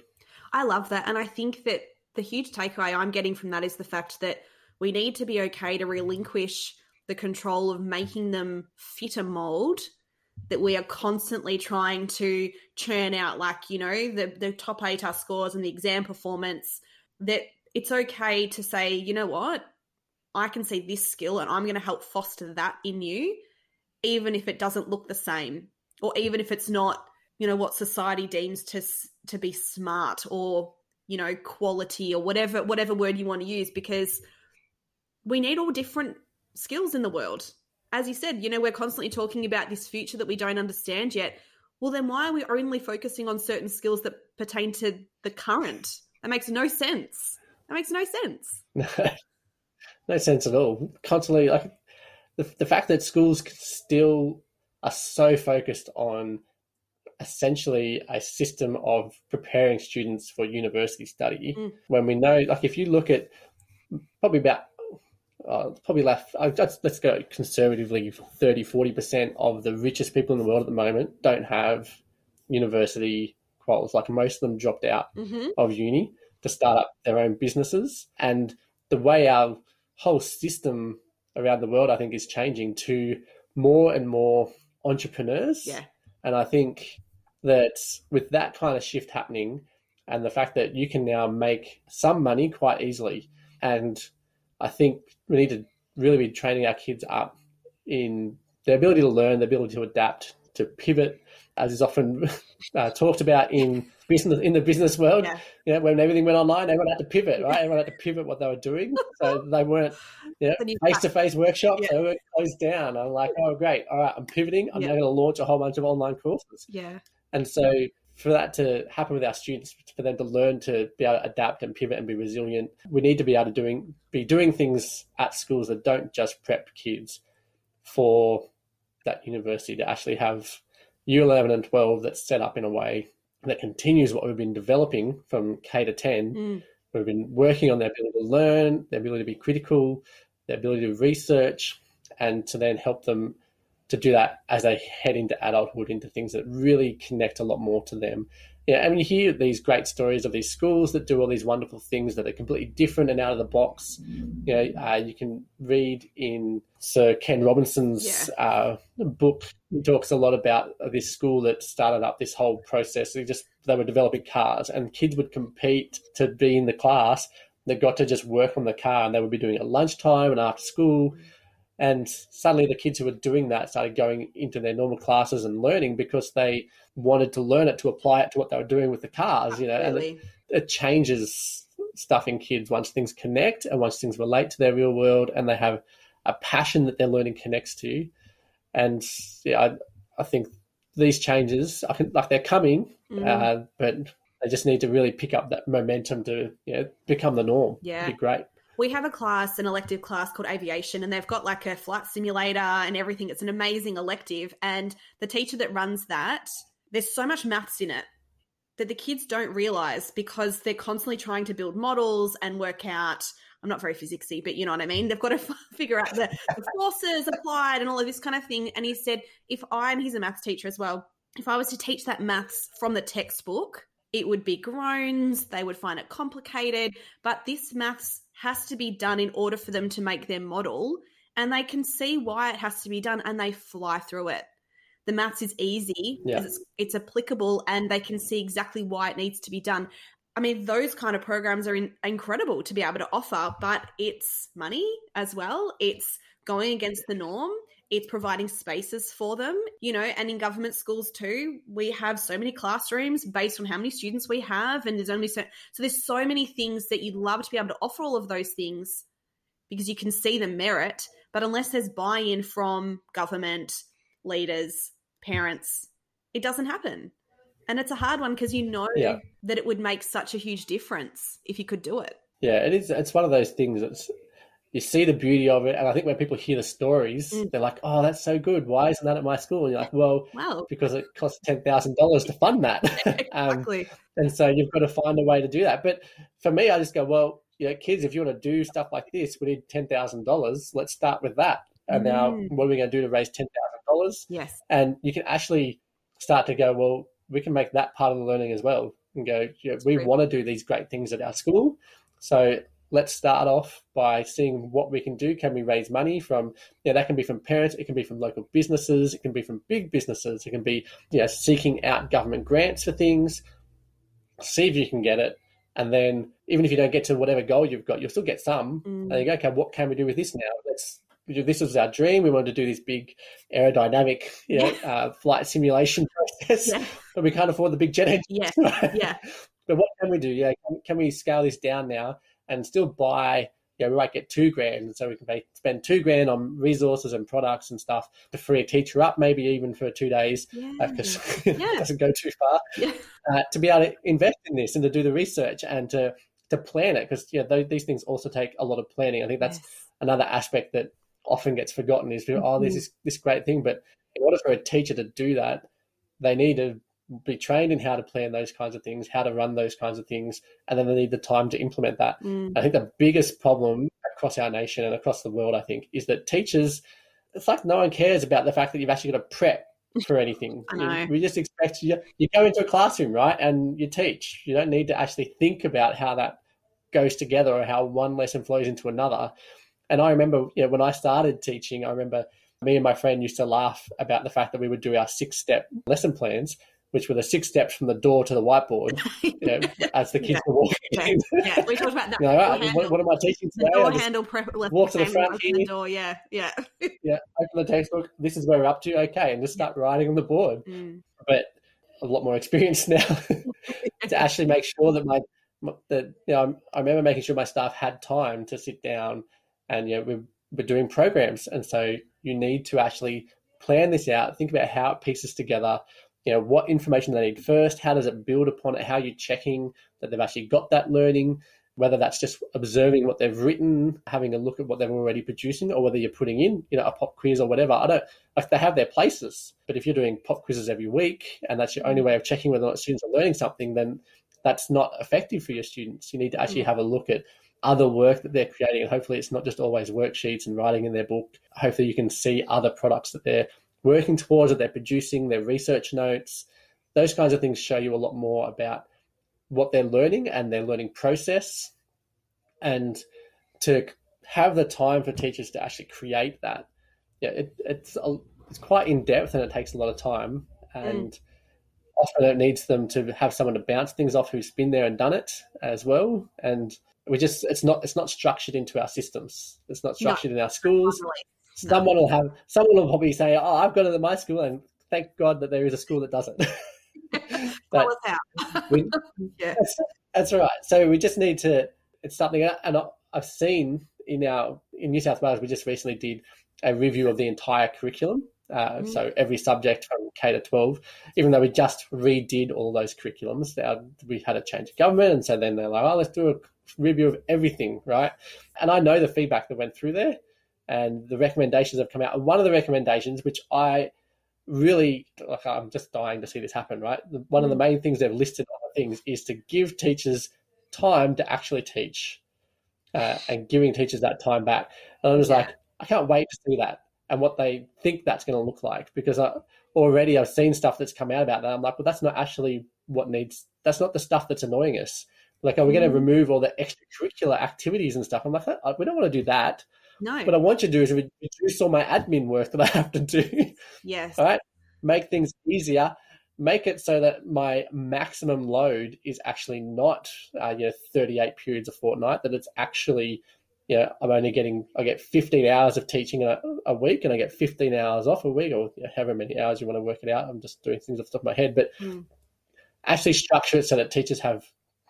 I love that. And I think that the huge takeaway I'm getting from that is the fact that we need to be okay to relinquish the control of making them fit a mold that we are constantly trying to churn out like you know the the top ATAR scores and the exam performance that it's okay to say you know what I can see this skill and I'm going to help foster that in you even if it doesn't look the same or even if it's not you know what society deems to to be smart or you know quality or whatever whatever word you want to use because we need all different skills in the world. As you said you know we're constantly talking about this future that we don't understand yet. Well then why are we only focusing on certain skills that pertain to the current? That makes no sense. That makes no sense. No sense at all. Constantly like the, the fact that schools still are so focused on essentially a system of preparing students for university study. Mm. when we know like if you look at probably about uh, probably left uh, let's go conservatively 30 40% of the richest people in the world at the moment don't have university quals. Like most of them dropped out mm-hmm. of uni to start up their own businesses. And the way our whole system around the world i think is changing to more and more entrepreneurs. Yeah. And i think that with that kind of shift happening and the fact that you can now make some money quite easily and i think we need to really be training our kids up in the ability to learn the ability to adapt to pivot as is often uh, talked about in business in the business world. Yeah. You know, when everything went online, everyone had to pivot, right? Everyone had to pivot what they were doing, so they weren't, you know, face to face workshops. Yeah. They were closed down. I'm like, oh great, all right, I'm pivoting. I'm Yeah. now going to launch a whole bunch of online courses. Yeah. And so for that to happen with our students, for them to learn to be able to adapt and pivot and be resilient, we need to be able to doing be doing things at schools that don't just prep kids for that university to actually have year 11 and 12 that's set up in a way that continues what we've been developing from K to 10. Mm. We've been working on their ability to learn, their ability to be critical, their ability to research, and to then help them to do that as they head into adulthood, into things that really connect a lot more to them. Yeah, and you hear these great stories of these schools that do all these wonderful things that are completely different and out of the box. You know, uh, you can read in Sir Ken Robinson's uh, book. He talks a lot about this school that started up this whole process. They just they were developing cars, and kids would compete to be in the class. They got to just work on the car, and they would be doing it at lunchtime and after school. And suddenly, the kids who were doing that started going into their normal classes and learning because they wanted to learn it to apply it to what they were doing with the cars. You know, and it, it changes stuff in kids once things connect and once things relate to their real world, and they have a passion that their learning connects to. And yeah, I, I think these changes, I can, like they're coming, Mm. uh, but they just need to really pick up that momentum to you know, become the norm. Yeah. It'd be great. We have a class, an elective class called aviation, and they've got like a flight simulator and everything. It's an amazing elective. And the teacher that runs that, there's so much maths in it that the kids don't realize because they're constantly trying to build models and work out. I'm not very physicsy, but you know what I mean? They've got to figure out the, the forces applied and all of this kind of thing. And he said, if I, and he's a maths teacher as well, if I was to teach that maths from the textbook, it would be groans. They would find it complicated. But this maths has to be done in order for them to make their model. And they can see why it has to be done and they fly through it. The maths is easy Yeah. because it's, it's applicable and they can see exactly why it needs to be done. I mean, those kind of programs are in, incredible to be able to offer, but it's money as well. It's going against the norm. It's providing spaces for them, you know, and in government schools too, we have so many classrooms based on how many students we have. And there's only so, so there's so many things that you'd love to be able to offer all of those things because you can see the merit. But unless there's buy in from government, leaders, parents, it doesn't happen. And it's a hard one because you know Yeah. that it would make such a huge difference if you could do it. Yeah, it is. It's one of those things that's you see the beauty of it, and I think when people hear the stories, Mm. they're like, "Oh, that's so good. Why isn't that at my school?" And you're like, "Well, Wow. because it costs ten thousand dollars to fund that." um, Exactly. and so you've got to find a way to do that. But for me, I just go, "Well, you know, kids, if you want to do stuff like this, we need ten thousand dollars. Let's start with that." And now, Mm. what are we going to do to raise ten thousand dollars? yes. and you can actually start to go, well, we can make that part of the learning as well, and go, yeah, we want to do these great things at our school, so let's start off by seeing what we can do. Can we raise money from? Yeah, that can be from parents, it can be from local businesses, it can be from big businesses, it can be you know, seeking out government grants for things. See if you can get it, and then even if you don't get to whatever goal you've got, you'll still get some. Mm. And you go, okay, what can we do with this now? Let's. This was our dream. We wanted to do this big aerodynamic, you know, uh, flight simulation process, Yeah. but we can't afford the big jet engine. Yeah. Yeah. but what can we do? Yeah, can, can we scale this down now and still buy? Yeah, we might get two grand, so we can pay, spend two grand on resources and products and stuff to free a teacher up, maybe even for two days, Yeah. because Mm. Yeah. it doesn't go too far. Yeah. Uh, to be able to invest in this and to do the research and to to plan it, because yeah, th- these things also take a lot of planning. I think that's Yes. another aspect that often gets forgotten is oh there's Mhm. this this great thing but in order for a teacher to do that they need to be trained in how to plan those kinds of things how to run those kinds of things and then they need the time to implement that. Mm. i think the biggest problem across our nation and across the world i think is that teachers it's like no one cares about the fact that you've actually got to prep for anything. You- we just expect you you go into a classroom right and you teach. You don't need to actually think about how that goes together or how one lesson flows into another. And I remember, you know, when I started teaching, I remember me and my friend used to laugh about the fact that we would do our six step lesson plans, which were the six steps from the door to the whiteboard, you know, as the kids Yeah. were walking Yeah. in. yeah. We talked about that. You know, door "Ah, what, what am I teaching the today? door handle pre- left walk to the front the door. Yeah. Yeah. yeah, open the textbook. This is where we're up to. Okay, and just start writing on the board. Mm. But a lot more experience now to actually make sure that my that you know I remember making sure my staff had time to sit down and you know we're, we're doing programs and so you need to actually plan this out think about how it pieces together you know what information they need first how does it build upon it how are you checking that they've actually got that learning whether that's just observing what they've written, having a look at what they're already producing, or whether you're putting in, you know, a pop quiz or whatever. I don't like they have their places, but if you're doing pop quizzes every week and that's your only way of checking whether or not students are learning something, then that's not effective for your students. You need to actually mm. have a look at other work that they're creating, and hopefully it's not just always worksheets and writing in their book. Hopefully you can see other products that they're working towards, that they're producing, their research notes. Those kinds of things show you a lot more about what they're learning and their learning process, and to have the time for teachers to actually create that. Yeah, it, it's a, it's quite in depth and it takes a lot of time, and mm. often it needs them to have someone to bounce things off who's been there and done it as well. And we just it's not it's not structured into our systems. It's not structured no. in our schools. Someone will have someone will probably say, "Oh, I've got it at my school," and thank God that there is a school that doesn't. but we, yeah. that's, that's right. So we just need to. It's something, and I've seen in our in New South Wales, we just recently did a review of the entire curriculum. Uh, mm. So every subject from K to 12, even though we just redid all those curriculums, we had a change of government. And so then they're like, oh, let's do a review of everything, right? And I know the feedback that went through there and the recommendations have come out. And one of the recommendations, which I really like I'm just dying to see this happen, right? One of the mm. main things they've listed on the things is to give teachers time to actually teach uh, and giving teachers that time back. And I was yeah. like, I can't wait to see that and what they think that's going to look like because I, already I've seen stuff that's come out about that. I'm like, well, that's not actually what needs, that's not the stuff that's annoying us. Like, are we mm. going to remove all the extracurricular activities and stuff? I'm like, we don't want to do that. No. What I want you to do is reduce all my admin work that I have to do. Yes. All right. Make things easier. Make it so that my maximum load is actually not, uh, you know, 38 periods a fortnight, that it's actually, you know, I'm only getting, I get 15 hours of teaching a, a week and I get 15 hours off a week or you know, however many hours you want to work it out. I'm just doing things off the top of my head, but mm. actually structure it so that teachers have,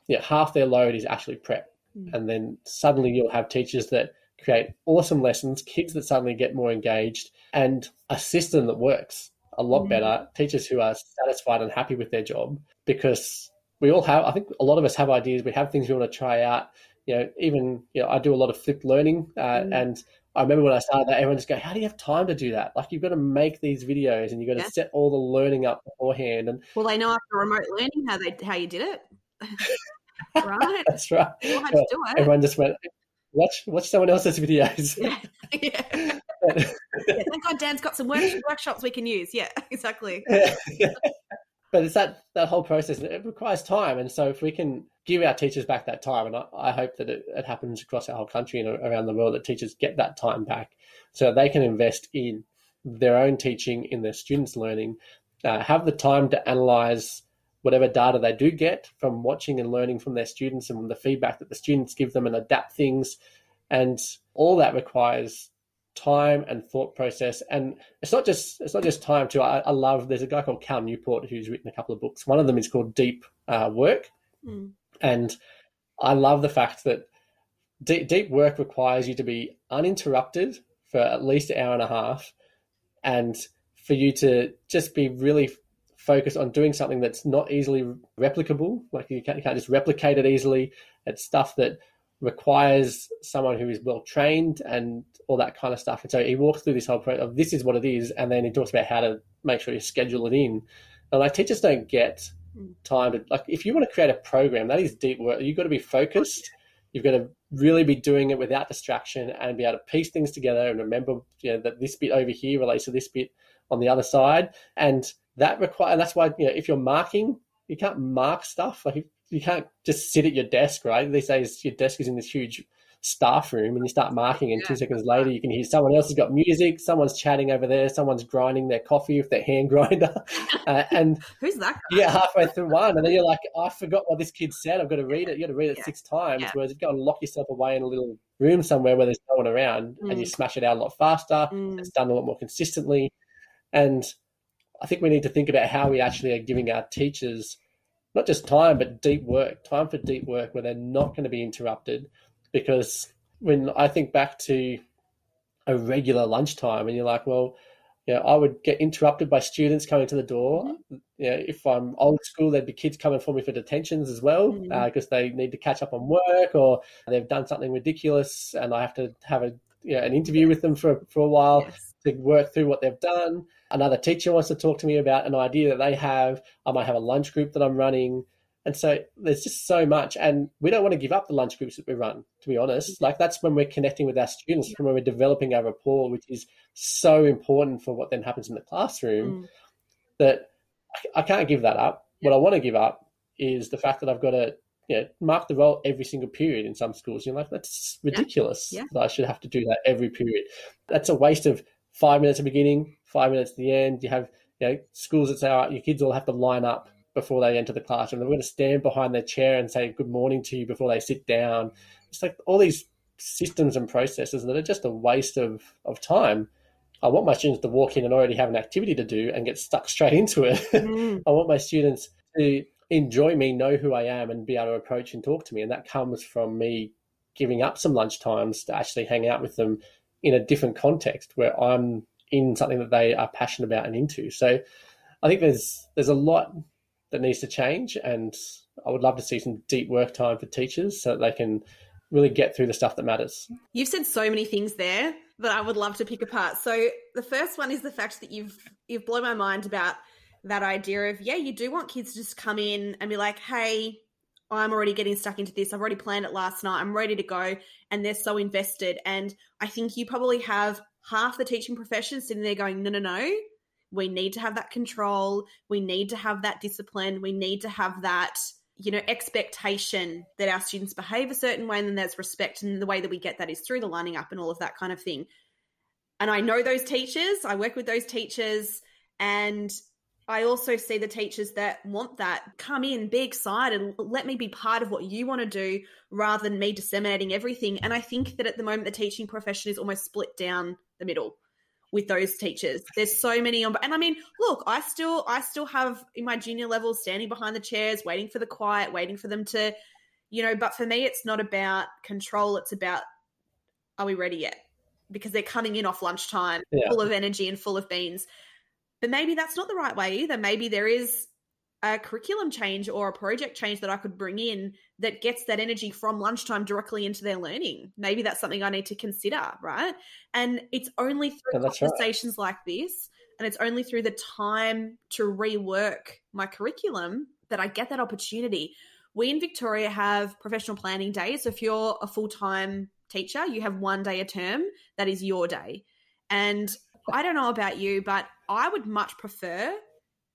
you know, half their load is actually prep. Mm. And then suddenly you'll have teachers that create awesome lessons, kids that suddenly get more engaged, and a system that works a lot mm-hmm. better, teachers who are satisfied and happy with their job because we all have, I think a lot of us have ideas, we have things we want to try out. You know, even, you know, I do a lot of flipped learning uh, mm-hmm. and I remember when I started that, everyone just go, "How do you have time to do that? Like you've got to make these videos and you've got to set all the learning up beforehand." And well, they know after remote learning how they how you did it, right? That's right. Everyone just went, watch watch someone else's videos. Yeah. yeah. yeah. Thank God Dan's got some work, workshops we can use. Yeah, exactly. but it's that that whole process. It requires time, and so if we can give our teachers back that time, and I, I hope that it, it, happens across our whole country and around the world, that teachers get that time back, so they can invest in their own teaching, in their students' learning, uh, have the time to analyze whatever data they do get from watching and learning from their students and the feedback that the students give them and adapt things. And all that requires time and thought process. And it's not just it's not just time too. I, I love there's a guy called Cal Newport who's written a couple of books. One of them is called Deep uh, Work. Mm. And I love the fact that deep, deep work requires you to be uninterrupted for at least an hour and a half and for you to just be really focus on doing something that's not easily replicable. Like you can't, you can't just replicate it easily. It's stuff that requires someone who is well trained and all that kind of stuff. And so he walks through this whole process of this is what it is, and then he talks about how to make sure you schedule it in. And like teachers don't get hmm. time to like if you want to create a program that is deep work. You've got to be focused. You've got to really be doing it without distraction and be able to piece things together and remember you know, that this bit over here relates to this bit on the other side. And that require and that's why you know if you're marking you can't mark stuff like you can't just sit at your desk right these days your desk is in this huge staff room and you start marking and yeah. two seconds later you can hear someone else has got music someone's chatting over there someone's grinding their coffee with their hand grinder uh, and who's that guy? yeah halfway through one and then you're like i forgot what this kid said i've got to read it you got to read it yeah. six times yeah. whereas you go and lock yourself away in a little room somewhere where there's no one around mm. and you mm. smash it out a lot faster mm. it's done a lot more consistently and I think we need to think about how we actually are giving our teachers not just time, but deep work, time for deep work where they're not going to be interrupted. Because when I think back to a regular lunchtime and you're like, well, you know, I would get interrupted by students coming to the door. Mm-hmm. You know, if I'm old school, there'd be kids coming for me for detentions as well because mm-hmm. uh, they need to catch up on work or they've done something ridiculous, and I have to have a you know, an interview with them for for a while yes. to work through what they've done. Another teacher wants to talk to me about an idea that they have. I might have a lunch group that I'm running. And so there's just so much, and we don't want to give up the lunch groups that we run. To be honest, like that's when we're connecting with our students, when we're developing our rapport, which is so important for what then happens in the classroom. Mm. That I can't give that up. What I want to give up is the fact that I've got to you know, mark the roll every single period in some schools. You're like, that's ridiculous. Yeah. Yeah. I should have to do that every period. That's a waste of five minutes at the beginning, five minutes to the end. You have you know schools that say oh, your kids all have to line up before they enter the classroom. They're going to stand behind their chair and say good morning to you before they sit down. It's like all these systems and processes that are just a waste of, of time. I want my students to walk in and already have an activity to do and get stuck straight into it. Mm. I want my students to enjoy me, know who I am, and be able to approach and talk to me. And that comes from me giving up some lunch times to actually hang out with them in a different context where I'm in something that they are passionate about and into. So I think there's there's a lot that needs to change. And I would love to see some deep work time for teachers so that they can really get through the stuff that matters. You've said so many things there that I would love to pick apart. So the first one is the fact that you've you've blown my mind about that idea of yeah, you do want kids to just come in and be like, hey, I'm already getting stuck into this. I've already planned it last night. I'm ready to go. And they're so invested. And I think you probably have half the teaching profession sitting there going, no, no, no. We need to have that control. We need to have that discipline. We need to have that, you know, expectation that our students behave a certain way and then there's respect. And the way that we get that is through the lining up and all of that kind of thing. And I know those teachers, I work with those teachers, and I also see the teachers that want that come in, be excited, let me be part of what you want to do rather than me disseminating everything. And I think that at the moment, the teaching profession is almost split down the middle with those teachers. There's so many on, and I mean, look, I still, I still have in my junior level standing behind the chairs, waiting for the quiet, waiting for them to, you know. But for me, it's not about control. It's about, are we ready yet? Because they're coming in off lunchtime, yeah. full of energy and full of beans. But maybe that's not the right way either. Maybe there is a curriculum change or a project change that I could bring in that gets that energy from lunchtime directly into their learning. Maybe that's something I need to consider, right? And it's only through conversations right. like this and it's only through the time to rework my curriculum that I get that opportunity. We in Victoria have professional planning days. So if you're a full time teacher, you have one day a term that is your day. And I don't know about you, but I would much prefer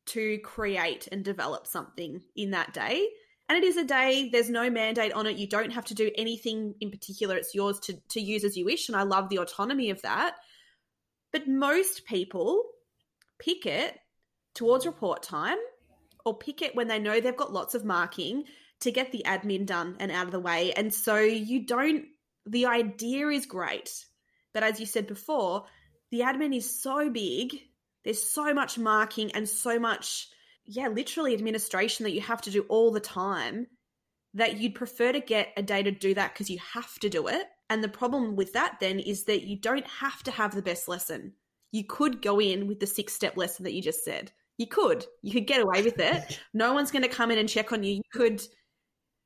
to create and develop something in that day. And it is a day, there's no mandate on it. You don't have to do anything in particular. It's yours to, to use as you wish. And I love the autonomy of that. But most people pick it towards report time or pick it when they know they've got lots of marking to get the admin done and out of the way. And so you don't, the idea is great. But as you said before, the admin is so big there's so much marking and so much, yeah, literally administration that you have to do all the time that you'd prefer to get a day to do that because you have to do it. And the problem with that then is that you don't have to have the best lesson. You could go in with the six step lesson that you just said. You could. You could get away with it. No one's going to come in and check on you. You could.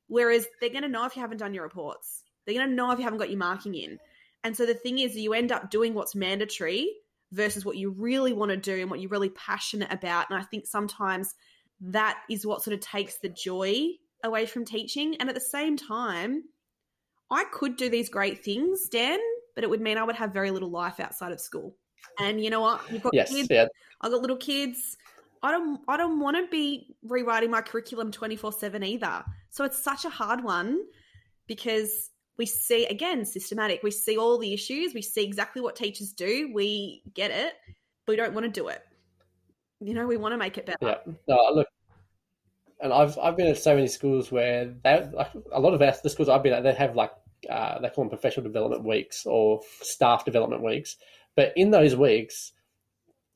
Whereas they're going to know if you haven't done your reports. They're going to know if you haven't got your marking in. And so the thing is, you end up doing what's mandatory versus what you really want to do and what you're really passionate about. And I think sometimes that is what sort of takes the joy away from teaching. And at the same time, I could do these great things, Dan, but it would mean I would have very little life outside of school. And you know what? You've got yes, kids. Yeah. I've got little kids. I don't I don't want to be rewriting my curriculum 24/7 either. So it's such a hard one because we see again systematic we see all the issues we see exactly what teachers do we get it but we don't want to do it you know we want to make it better yeah no look and i've i've been at so many schools where they like a lot of the schools i've been at they have like uh, they call them professional development weeks or staff development weeks but in those weeks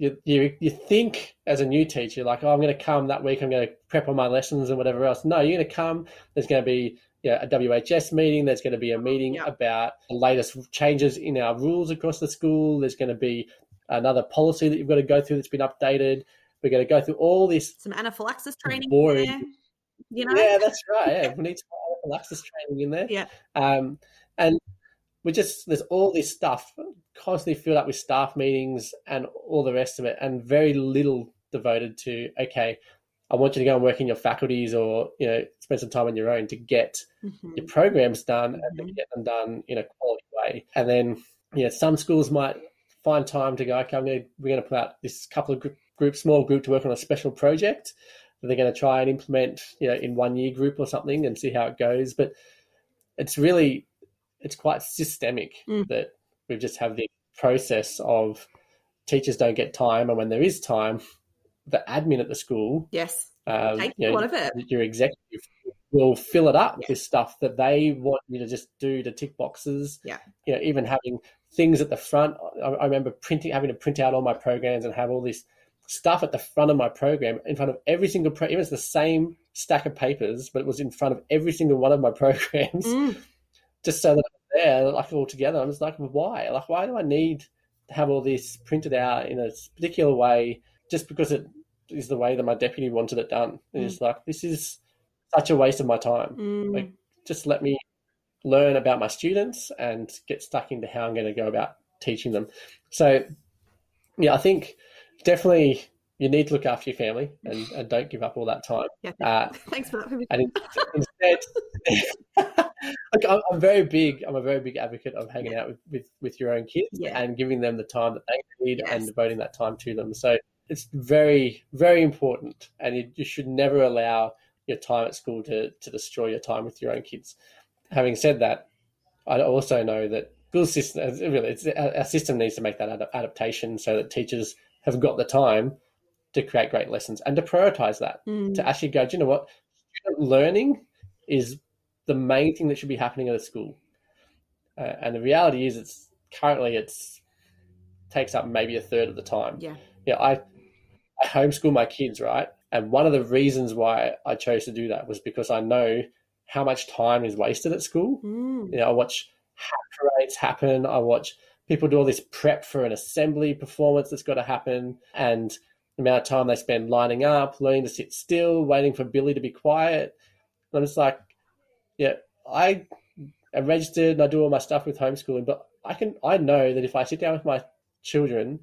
you, you you think as a new teacher like, oh, I'm going to come that week. I'm going to prep on my lessons and whatever else. No, you're going to come. There's going to be you know, a WHS meeting. There's going to be a meeting Yeah. about the latest changes in our rules across the school. There's going to be another policy that you've got to go through that's been updated. We're going to go through all this. Some anaphylaxis training. Boring. there, you know? Yeah, that's right. Yeah, we need some anaphylaxis training in there. Yeah. Um, and we just there's all this stuff constantly filled up with staff meetings and all the rest of it, and very little devoted to okay. I want you to go and work in your faculties, or you know, spend some time on your own to get Mhm. your programs done and to Mhm. get them done in a quality way. And then, yeah, some schools might find time to go. Okay, I'm going to we're going to put out this couple of group, group small group to work on a special project that they're going to try and implement, you know, in one year group or something and see how it goes. But it's really it's quite systemic Mm. that we just have the process of teachers don't get time, and when there is time, the admin at the school Yes. um, Take you know, lot of it. your executive will fill it up Yeah. with stuff that they want you to just do to tick boxes. Yeah. You know, even having things at the front. I, I remember printing, having to print out all my programs and have all this stuff at the front of my program in front of every single program. It was the same stack of papers, but it was in front of every single one of my programs, Mm. just so that there, like all together. I'm just like, why? Like, why do I need to have all this printed out in a particular way just because it is the way that my deputy wanted it done? And Mm. it's like, this is such a waste of my time. Mm. Like, just let me learn about my students and get stuck into how I'm going to go about teaching them. So, yeah, I think definitely you need to look after your family and, and don't give up all that time. yeah. Uh, Thanks for that. for me. and instead, like I'm, I'm very big. I'm a very big advocate of hanging out with, with, with your own kids Yeah. and giving them the time that they need and devoting that time to them. So it's very very important, and you, you should never allow your time at school to to destroy your time with your own kids. Having said that, I also know that school system really it's, our our system needs to make that ad- adaptation so that teachers have got the time to create great lessons and to prioritize that Mm. to actually go, do you know what? Student learning is the main thing that should be happening at a school. Uh, and the reality is, it's currently it's takes up maybe a third of the time. Yeah. Yeah, I I homeschool my kids, right? And one of the reasons why I chose to do that was because I know how much time is wasted at school. Mm. You know, I watch hack parades happen. I watch people do all this prep for an assembly performance that's got to happen, and the amount of time they spend lining up, learning to sit still, waiting for Billy to be quiet. And I'm just like, yeah, I am registered and I do all my stuff with homeschooling, but I can I know that if I sit down with my children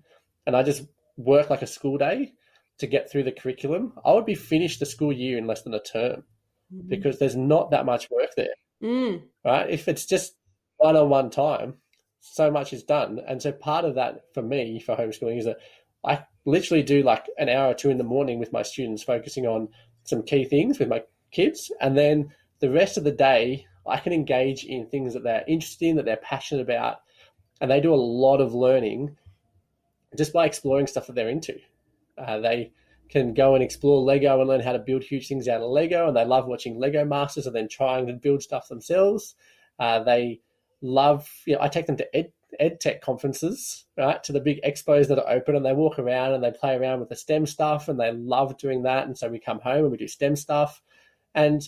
and I just work like a school day to get through the curriculum, I would be finished the school year in less than a term Mm. because there's not that much work there Mm. right? If it's just one on one time, so much is done. And so part of that for me for homeschooling is that I literally do like an hour or two in the morning with my students, focusing on some key things with my kids. And then the rest of the day, I can engage in things that they're interested in, that they're passionate about. And they do a lot of learning just by exploring stuff that they're into. Uh, they can go and explore Lego and learn how to build huge things out of Lego, and they love watching Lego Masters and then trying to build stuff themselves. Uh, they love, you know, I take them to ed, ed tech conferences, right, to the big expos that are open, and they walk around and they play around with the STEM stuff, and they love doing that. And so we come home and we do STEM stuff, and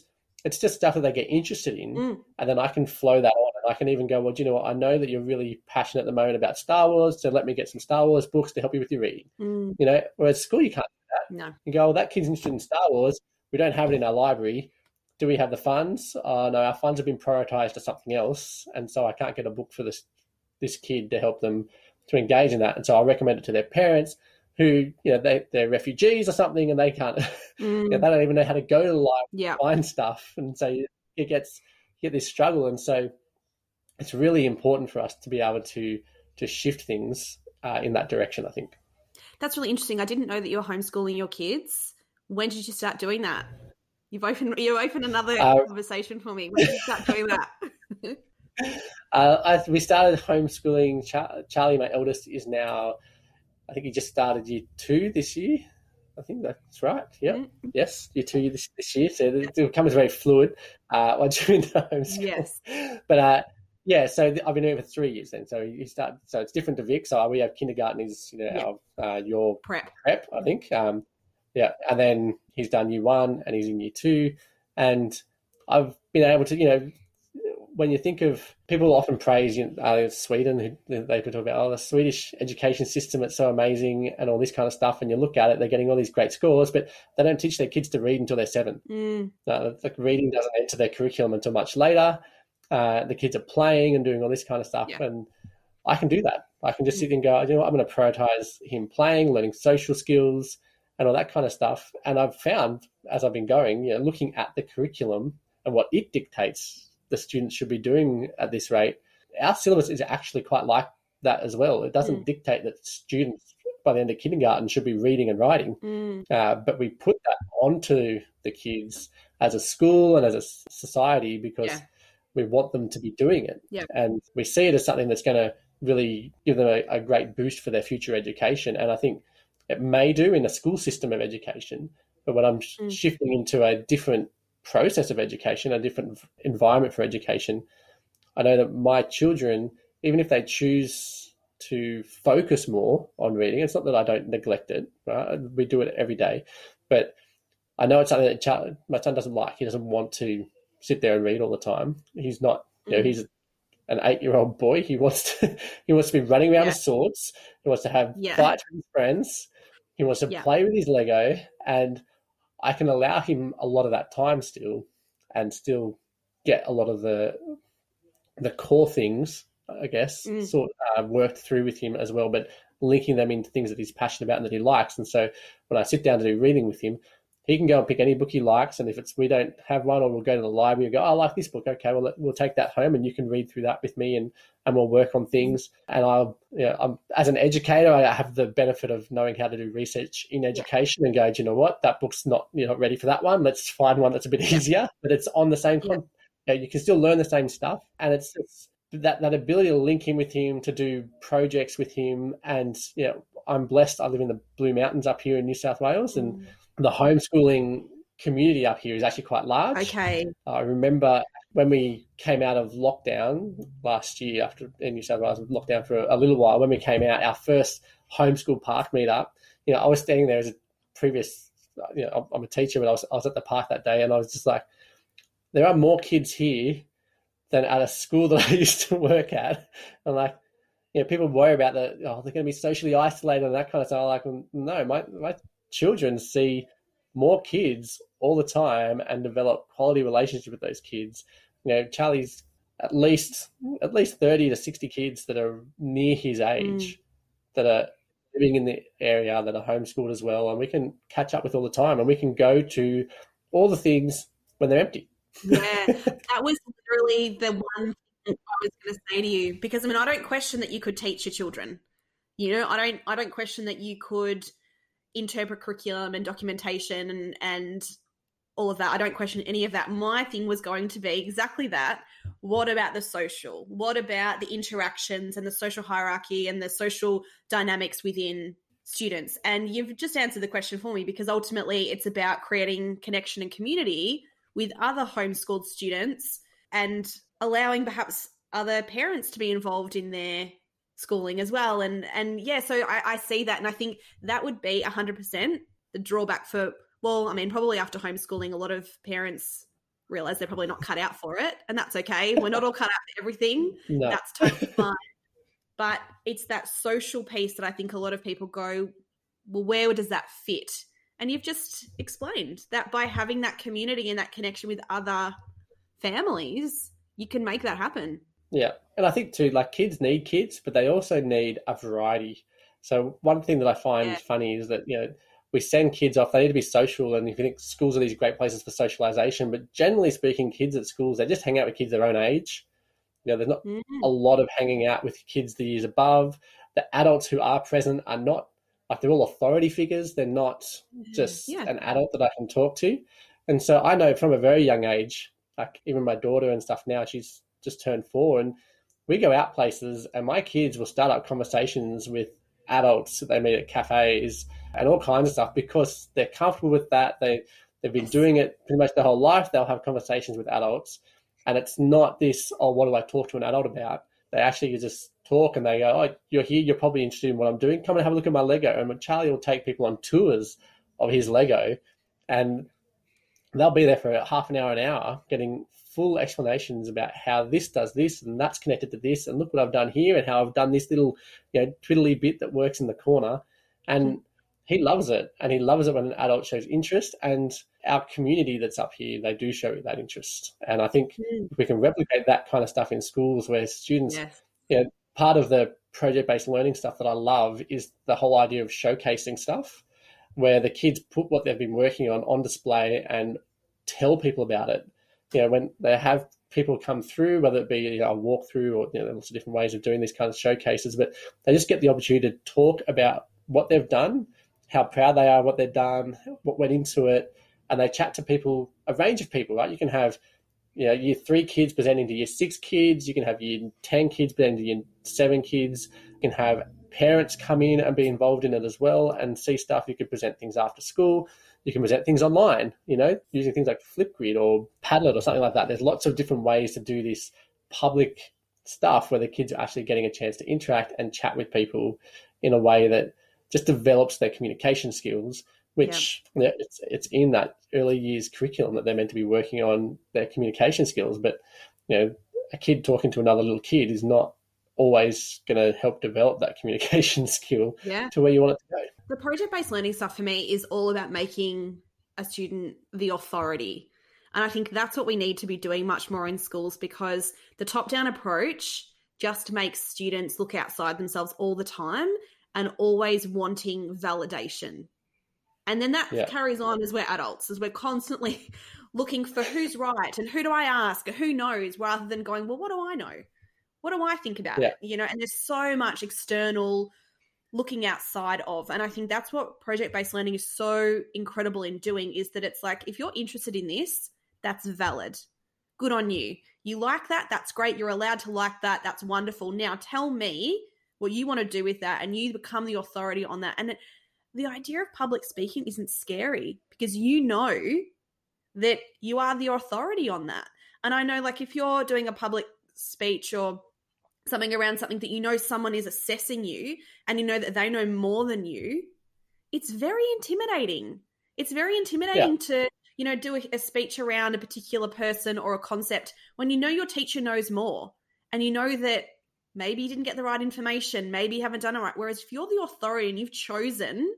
it's just stuff that they get interested in, Mm. and then I can flow that on, and I can even go, well, do you know what? I know that you're really passionate at the moment about Star Wars, so let me get some Star Wars books to help you with your reading. Mm. You know, whereas school you can't do that. No. you go, well, that kid's interested in Star Wars. We don't have it in our library. Do we have the funds? Uh, no, our funds have been prioritized to something else, and so I can't get a book for this this kid to help them to engage in that. And so I recommend it to their parents, who you know they they're refugees or something, and they can't. Mm. you know, they don't even know how to go to the library Yeah. find stuff, and so it gets you get this struggle, and so it's really important for us to be able to to shift things uh, in that direction. I think. That's really interesting. I didn't know that you were homeschooling your kids. When did you start doing that? You've opened you opened another Uh, conversation for me. When did you start doing that? Uh, I, we started homeschooling. Char- Charlie, my eldest, is now, I think he just started year two this year. I think that's right. Yeah. Mm. Yes, year two this, this year. So it, becomes very fluid uh, once you're into homeschool. yes. But uh, Yeah, so I've been doing it for three years then. So you start. So it's different to Vic. So we have kindergarten is you know yeah. our uh, your prep prep I think. Um, yeah, and then he's done year one and he's in year two, and I've been able to you know when you think of people often praise you know, uh, Sweden, they talk about oh the Swedish education system, it's so amazing and all this kind of stuff. And you look at it, they're getting all these great scores, but they don't teach their kids to read until they're seven. Mm. Uh, like reading doesn't enter their curriculum until much later. Uh, the kids are playing and doing all this kind of stuff, yeah. and I can do that. I can just sit and go, you know, what? I'm going to prioritize him playing, learning social skills, and all that kind of stuff. And I've found as I've been going, you know, looking at the curriculum and what it dictates the students should be doing at this rate, our syllabus is actually quite like that as well. It doesn't mm. dictate that students by the end of kindergarten should be reading and writing, mm. uh, but we put that onto the kids as a school and as a society because yeah. we want them to be doing it, yeah. and we see it as something that's going to really give them a, a great boost for their future education. And I think it may do in a school system of education, but when I'm mm. shifting into a different process of education, a different environment for education. I know that my children, even if they choose to focus more on reading, it's not that I don't neglect it. Right? We do it every day, but I know it's something that my son doesn't like. He doesn't want to sit there and read all the time. He's not. You know, mm. he's an eight-year-old boy. He wants to. He wants to be running around yeah. with swords. He wants to have yeah. fights with his friends. He wants to yeah. play with his Lego, and I can allow him a lot of that time still, and still get a lot of the the core things, I guess, mm. sort of uh, worked through with him as well. But linking them into things that he's passionate about and that he likes. And so when I sit down to do reading with him, he can go and pick any book he likes, and if it's we don't have one, or we'll go to the library and go, oh, I like this book. Okay, well we'll take that home, and you can read through that with me, and and we'll work on things. And I'll, you know, I'm as an educator, I have the benefit of knowing how to do research in education, and go, you know what, that book's not you know ready for that one. Let's find one that's a bit easier, but it's on the same. Con- you, know, you can still learn the same stuff, and it's, it's that that ability to link in with him, to do projects with him, and you know, I'm blessed. I live in the Blue Mountains up here in New South Wales, and mm the homeschooling community up here is actually quite large. Okay. Uh, I remember when we came out of lockdown last year after in New South Wales lockdown for a, little while, when we came out, our first homeschool park meetup, you know, I was standing there as a previous, you know, I'm a teacher, but I was, I was at the park that day and I was just like, there are more kids here than at a school that I used to work at. And like, you know, people worry about that, oh, they're going to be socially isolated and that kind of stuff. I'm like, no, my, my children see more kids all the time and develop quality relationship with those kids. You know, Charlie's at least at least thirty to sixty kids that are near his age mm. that are living in the area that are homeschooled as well, and we can catch up with all the time, and we can go to all the things when they're empty. yeah, that was literally the one thing I was going to say to you because I mean I don't question that you could teach your children. You know, I don't I don't question that you could interpret curriculum and documentation and and all of that. I don't question any of that. My thing was going to be exactly that. What about the social? What about the interactions and the social hierarchy and the social dynamics within students? And you've just answered the question for me because ultimately it's about creating connection and community with other homeschooled students and allowing perhaps other parents to be involved in their schooling as well. And and yeah, so I, I see that, and I think that would be hundred percent the drawback for. Well, I mean, probably after homeschooling, a lot of parents realize they're probably not cut out for it, and that's okay. We're not all cut out for everything. No. That's totally fine. But it's that social piece that I think a lot of people go, well, where does that fit? And you've just explained that by having that community and that connection with other families, you can make that happen. Yeah, and I think too, like kids need kids, but they also need a variety. So one thing that I find yeah. funny is that you know we send kids off; they need to be social, and you think schools are these great places for socialization, but generally speaking, kids at schools they just hang out with kids their own age. You know, there's not mm. a lot of hanging out with kids the years above. The adults who are present are not like they're all authority figures. They're not just yeah. an adult that I can talk to. And so I know from a very young age, like even my daughter and stuff now, she's just turned four, and we go out places, and my kids will start up conversations with adults that they meet at cafes and all kinds of stuff because they're comfortable with that. They they've been doing it pretty much their whole life. They'll have conversations with adults, And it's not this, oh, what do I talk to an adult about? They actually just talk and they go, oh, you're here, you're probably interested in what I'm doing. Come and have a look at my Lego. And Charlie will take people on tours of his Lego and they'll be there for half an hour, an hour, getting full explanations about how this does this and that's connected to this and look what I've done here and how I've done this little you know twiddly bit that works in the corner and he loves it and he loves it when an adult shows interest and our community that's up here they do show that interest and I think mm. if we can replicate that kind of stuff in schools where students yes. you know part of the project based learning stuff that I love is the whole idea of showcasing stuff where the kids put what they've been working on on display and tell people about it you know, when they have people come through, whether it be you know, a walkthrough or you know, lots of different ways of doing these kind of showcases, but they just get the opportunity to talk about what they've done, how proud they are, what they've done, what went into it, and they chat to people, a range of people, right? You can have you know, year three kids presenting to year six kids, you can have year 10 kids presenting to year seven kids, you can have parents come in and be involved in it as well and see stuff. You could present things after school you can present things online, you know, using things like Flipgrid or Padlet or something like that. There's lots of different ways to do this public stuff where the kids are actually getting a chance to interact and chat with people in a way that just develops their communication skills, which yeah. it's, it's in that early years curriculum that they're meant to be working on their communication skills. But, you know, a kid talking to another little kid is not always going to help develop that communication skill yeah. to where you want it to go. The project based learning stuff for me is all about making a student the authority. And I think that's what we need to be doing much more in schools because the top down approach just makes students look outside themselves all the time and always wanting validation. And then that yeah. carries on as we're adults, as we're constantly looking for who's right and who do I ask, or who knows, rather than going, well, what do I know? What do I think about yeah. it? You know, and there's so much external looking outside of. And i think that's what project based learning is so incredible in doing is that it's like if you're interested in this that's valid. Good on you. You like that that's great. You're allowed to like that that's wonderful. Now tell me what you want to do with that and you become the authority on that. And it, the idea of public speaking isn't scary because you know that you are the authority on that. And i know like if you're doing a public speech or something around something that you know someone is assessing you and you know that they know more than you, it's very intimidating. It's very intimidating yeah. to, you know, do a, a speech around a particular person or a concept when you know your teacher knows more and you know that maybe you didn't get the right information, maybe you haven't done it right. Whereas if you're the authority and you've chosen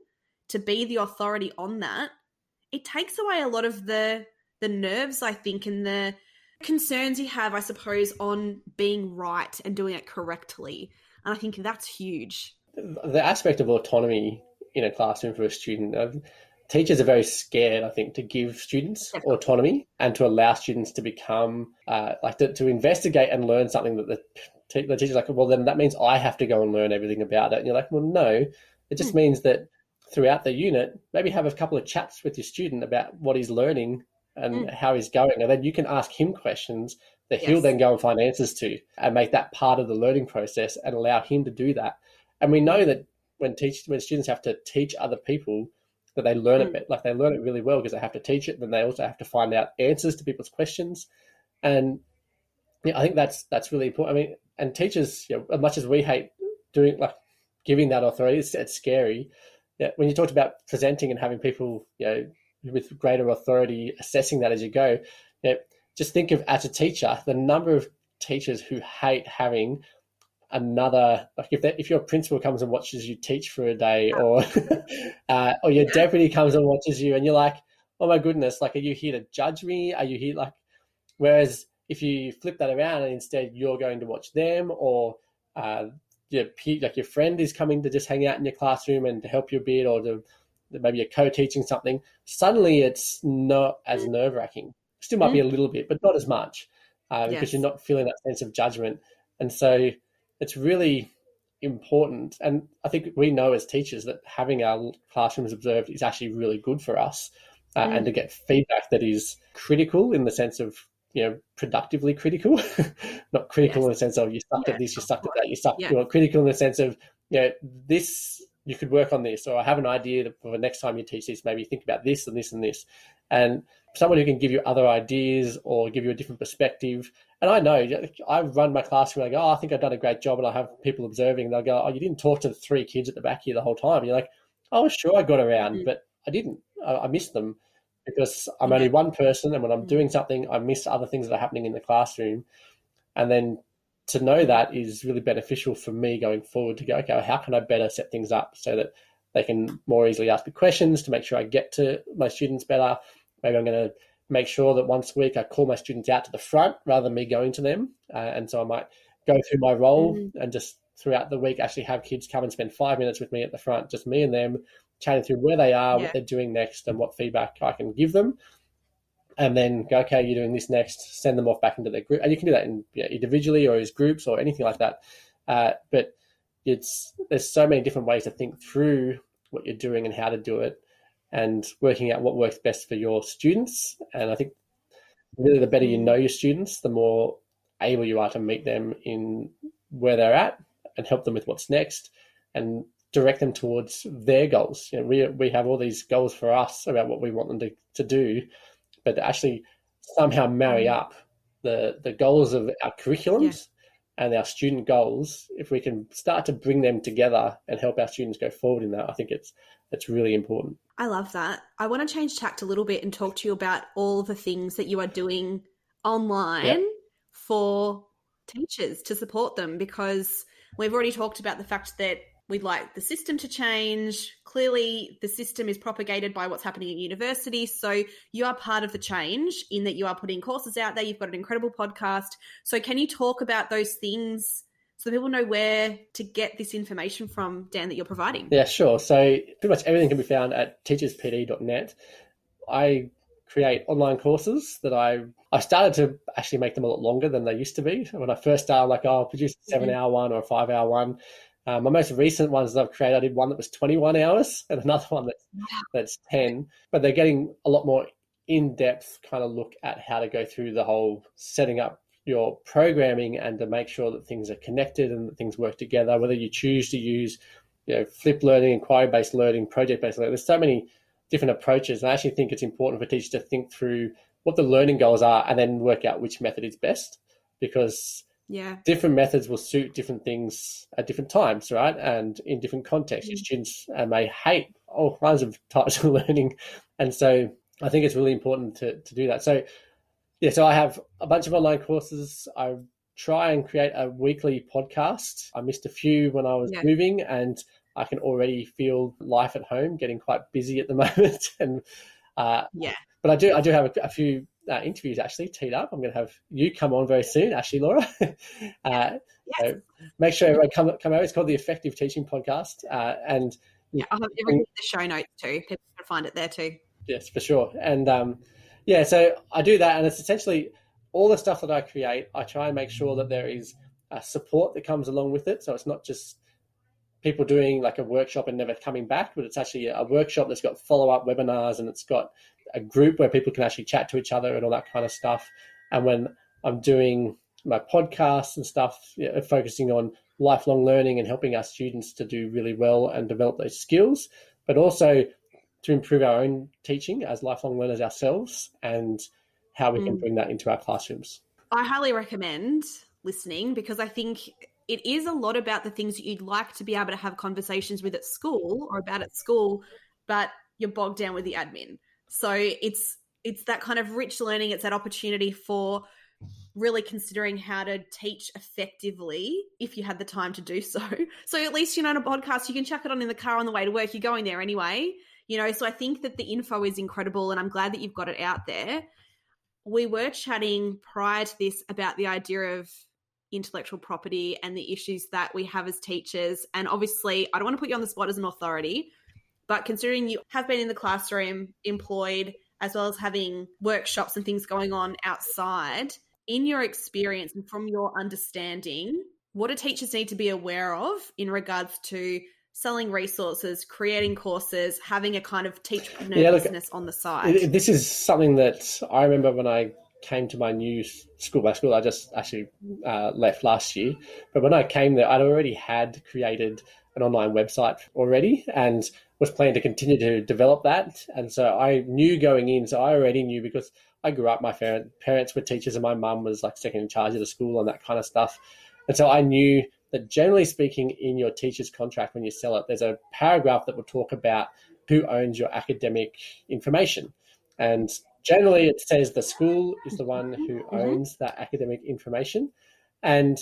to be the authority on that, it takes away a lot of the the nerves, I think, and the concerns you have, I suppose, on being right and doing it correctly. And I think that's huge. The aspect of autonomy in a classroom for a student, uh, teachers are very scared, I think, to give students autonomy and to allow students to become, uh, like, to, to, investigate and learn something that the, te- the teacher's like, well, then that means I have to go and learn everything about it. And you're like, well, no, it just mm. means that throughout the unit, maybe have a couple of chats with your student about what he's learning and mm. how he's going. And then you can ask him questions that yes. he'll then go and find answers to and make that part of the learning process and allow him to do that. And we know that when teach when students have to teach other people that they learn mm. it like they learn it really well because they have to teach it, then they also have to find out answers to people's questions. And yeah, I think that's that's really important. I mean, and teachers, you know, as much as we hate doing like giving that authority, it's, it's scary. Yeah, when you talked about presenting and having people, you know, with greater authority assessing that as you go. You know, just think of as a teacher the number of teachers who hate having another like if that if your principal comes and watches you teach for a day or uh, or your deputy comes and watches you and you're like oh my goodness like are you here to judge me? Are you here like whereas if you flip that around and instead you're going to watch them or uh, your like your friend is coming to just hang out in your classroom and to help you a bit or to maybe you're co-teaching something, suddenly it's not as mm. nerve wracking. Still might mm. be a little bit, but not as much uh, because yes. you're not feeling that sense of judgment. And so it's really important. And I think we know as teachers that having our classrooms observed is actually really good for us. Uh, mm. And to get feedback that is critical in the sense of you know productively critical, not critical yes. in the sense of you sucked yeah. at this, you sucked at that, you sucked. Yeah. You know, critical in the sense of you know this you could work on this, or I have an idea that for the next time you teach this, maybe think about this and this and this. and someone who can give you other ideas or give you a different perspective. And I know I run my classroom. I go, oh, I think I've done a great job, and I have people observing. And They'll go, oh, you didn't talk to the three kids at the back here the whole time. And you're like, oh, sure, I got around, mm-hmm. but I didn't. I, I, missed them because I'm only one person, and when I'm mm-hmm. doing something, I miss other things that are happening in the classroom. And then to know that is really beneficial for me going forward to go, okay, how can I better set things up so that they can more easily ask me questions to make sure I get to my students better. Maybe I'm going to make sure that once a week I call my students out to the front rather than me going to them. Uh, and so I might go through my roll mm. and just throughout the week actually have kids come and spend five minutes with me at the front, just me and them, chatting through where they are, yeah. what they're doing next, and what feedback I can give them. And then go, okay, you're doing this next, send them off back into their group. And you can do that in, you know, individually or as groups or anything like that. Uh, but it's there's so many different ways to think through what you're doing and how to do it and working out what works best for your students. And I think really the better you know your students, the more able you are to meet them in where they're at and help them with what's next and direct them towards their goals. You know, we, we have all these goals for us about what we want them to, to do, but actually somehow marry mm. up the, the goals of our curriculums yeah. and our student goals. If we can start to bring them together and help our students go forward in that, I think it's it's really important. I love that. I want to change tact a little bit and talk to you about all the things that you are doing online yep. for teachers to support them because we've already talked about the fact that we'd like the system to change. Clearly, the system is propagated by what's happening at university. So you are part of the change in that you are putting courses out there. You've got an incredible podcast. So, can you talk about those things so people know where to get this information from, Dan, that you're providing? Yeah, sure. So, pretty much everything can be found at teacherspd.net. I create online courses that I I started to actually make them a lot longer than they used to be. When I first started, like, oh, I'll produce a mm-hmm. seven hour one or a five hour one. Uh, my most recent ones that I've created, I did one that was 21 hours and another one that's, that's 10, but they're getting a lot more in depth kind of look at how to go through the whole setting up your programming and to make sure that things are connected and that things work together, whether you choose to use you know, flipped learning, inquiry based learning, project based learning. There's so many different approaches. And I actually think it's important for teachers to think through what the learning goals are and then work out which method is best because yeah. Different methods will suit different things at different times right? And in different contexts. Mm-hmm. students uh, may hate all kinds of types of learning. And so i think it's really important to, to do that. So yeah so i have a bunch of online courses. I try and create a weekly podcast. I missed a few when i was yeah. moving and i can already feel life at home getting quite busy at the moment. And uh, yeah. but i do i do have a, a few uh, interviews actually teed up. I'm going to have you come on very soon, Ashley Laura. uh, yes. so make sure everyone come come over. It's called the Effective Teaching Podcast, uh, and yeah, I'll have everything in the show notes too. People can find it there too. Yes, for sure. And um, yeah, so I do that, and it's essentially all the stuff that I create. I try and make sure that there is support that comes along with it. So it's not just people doing like a workshop and never coming back, but it's actually a workshop that's got follow up webinars and it's got a group where people can actually chat to each other and all that kind of stuff. And when I'm doing my podcasts and stuff, you know, focusing on lifelong learning and helping our students to do really well and develop those skills, but also to improve our own teaching as lifelong learners ourselves and how we mm. can bring that into our classrooms. I highly recommend listening because I think it is a lot about the things that you'd like to be able to have conversations with at school or about at school, but you're bogged down with the admin. So it's it's that kind of rich learning. It's that opportunity for really considering how to teach effectively if you had the time to do so. So at least you know on a podcast you can chuck it on in the car on the way to work. You're going there anyway. You know, so I think that the info is incredible and I'm glad that you've got it out there. We were chatting prior to this about the idea of intellectual property and the issues that we have as teachers. And obviously, I don't want to put you on the spot as an authority, but considering you have been in the classroom, employed, as well as having workshops and things going on outside, in your experience and from your understanding, what do teachers need to be aware of in regards to selling resources, creating courses, having a kind of teach yeah, look, business on the side? This is something that I remember when I came to my new school, by school I just actually uh, left last year, but when I came there, I'd already had created an online website already and was planning to continue to develop that. And so I knew going in, so I already knew because I grew up, my parents were teachers and my mum was like second in charge of the school and that kind of stuff. And so I knew that generally speaking, in your teacher's contract, when you sell it, there's a paragraph that will talk about who owns your academic information. And generally, it says the school is the one who mm-hmm. owns that academic information. And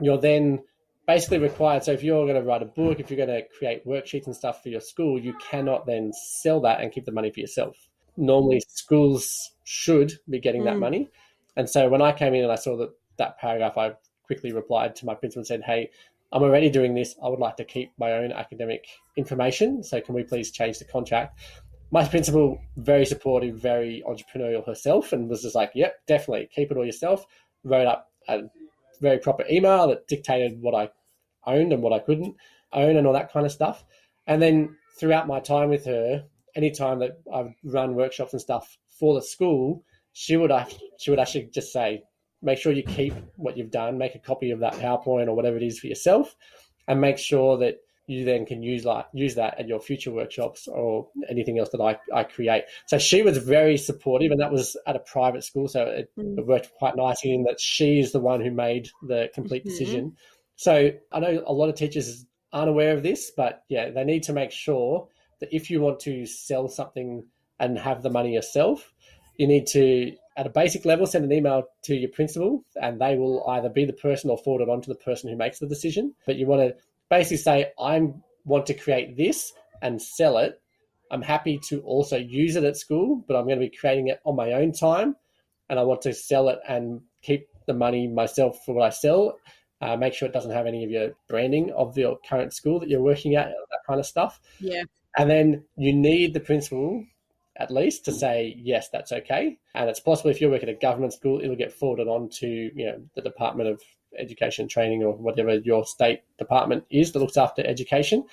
you're then basically required. So if you're going to write a book, if you're going to create worksheets and stuff for your school, you cannot then sell that and keep the money for yourself. Normally, schools should be getting mm. that money. And so when I came in and I saw that that paragraph, I quickly replied to my principal and said, "Hey, I'm already doing this. I would like to keep my own academic information. So can we please change the contract?" My principal, very supportive, very entrepreneurial herself, and was just like, "Yep, definitely keep it all yourself." Wrote up a very proper email that dictated what I owned and what I couldn't own and all that kind of stuff. And then throughout my time with her, anytime that I've run workshops and stuff for the school, she would she would actually just say, make sure you keep what you've done, make a copy of that PowerPoint or whatever it is for yourself, and make sure that you then can use like use that at your future workshops or anything else that I, I create. So she was very supportive, and that was at a private school, so it, mm. it worked quite nicely in that she's the one who made the complete mm-hmm. decision. So I know a lot of teachers aren't aware of this, but yeah, they need to make sure that if you want to sell something and have the money yourself, you need to at a basic level, send an email to your principal, and they will either be the person or forward it on to the person who makes the decision. But you want to basically say, I want to create this and sell it. I'm happy to also use it at school, but I'm going to be creating it on my own time, and I want to sell it and keep the money myself for what I sell. Uh, make sure it doesn't have any of your branding of your current school that you're working at, that kind of stuff. Yeah. And then you need the principal at least to say yes that's okay and it's possible if you work at a government school it'll get forwarded on to you know the department of education training or whatever your state department is that looks after education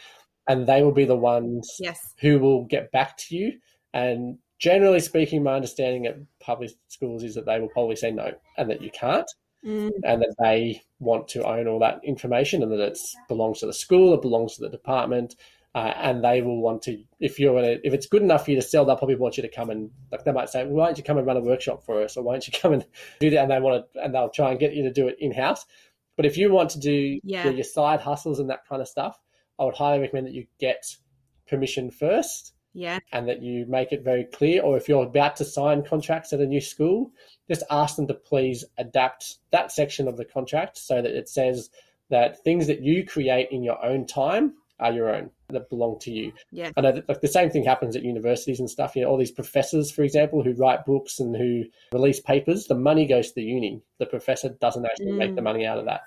and they will be the ones yes. who will get back to you and generally speaking my understanding at public schools is that they will probably say no and that you can't mm. and that they want to own all that information and that it belongs to the school it belongs to the department uh, and they will want to if you're gonna if it's good enough for you to sell they'll probably want you to come and like they might say well, why don't you come and run a workshop for us? Or why don't you come and do that? And they want to and they'll try and get you to do it in-house. But if you want to do yeah. your, your side hustles and that kind of stuff i would highly recommend that you get permission first yeah. and that you make it very clear. Or if you're about to sign contracts at a new school just ask them to please adapt that section of the contract so that it says that things that you create in your own time are your own that belong to you. Yeah. I know that, like the same thing happens at universities and stuff. You know, all these professors, for example, who write books and who release papers, the money goes to the uni. The professor doesn't actually mm. make the mm. money out of that.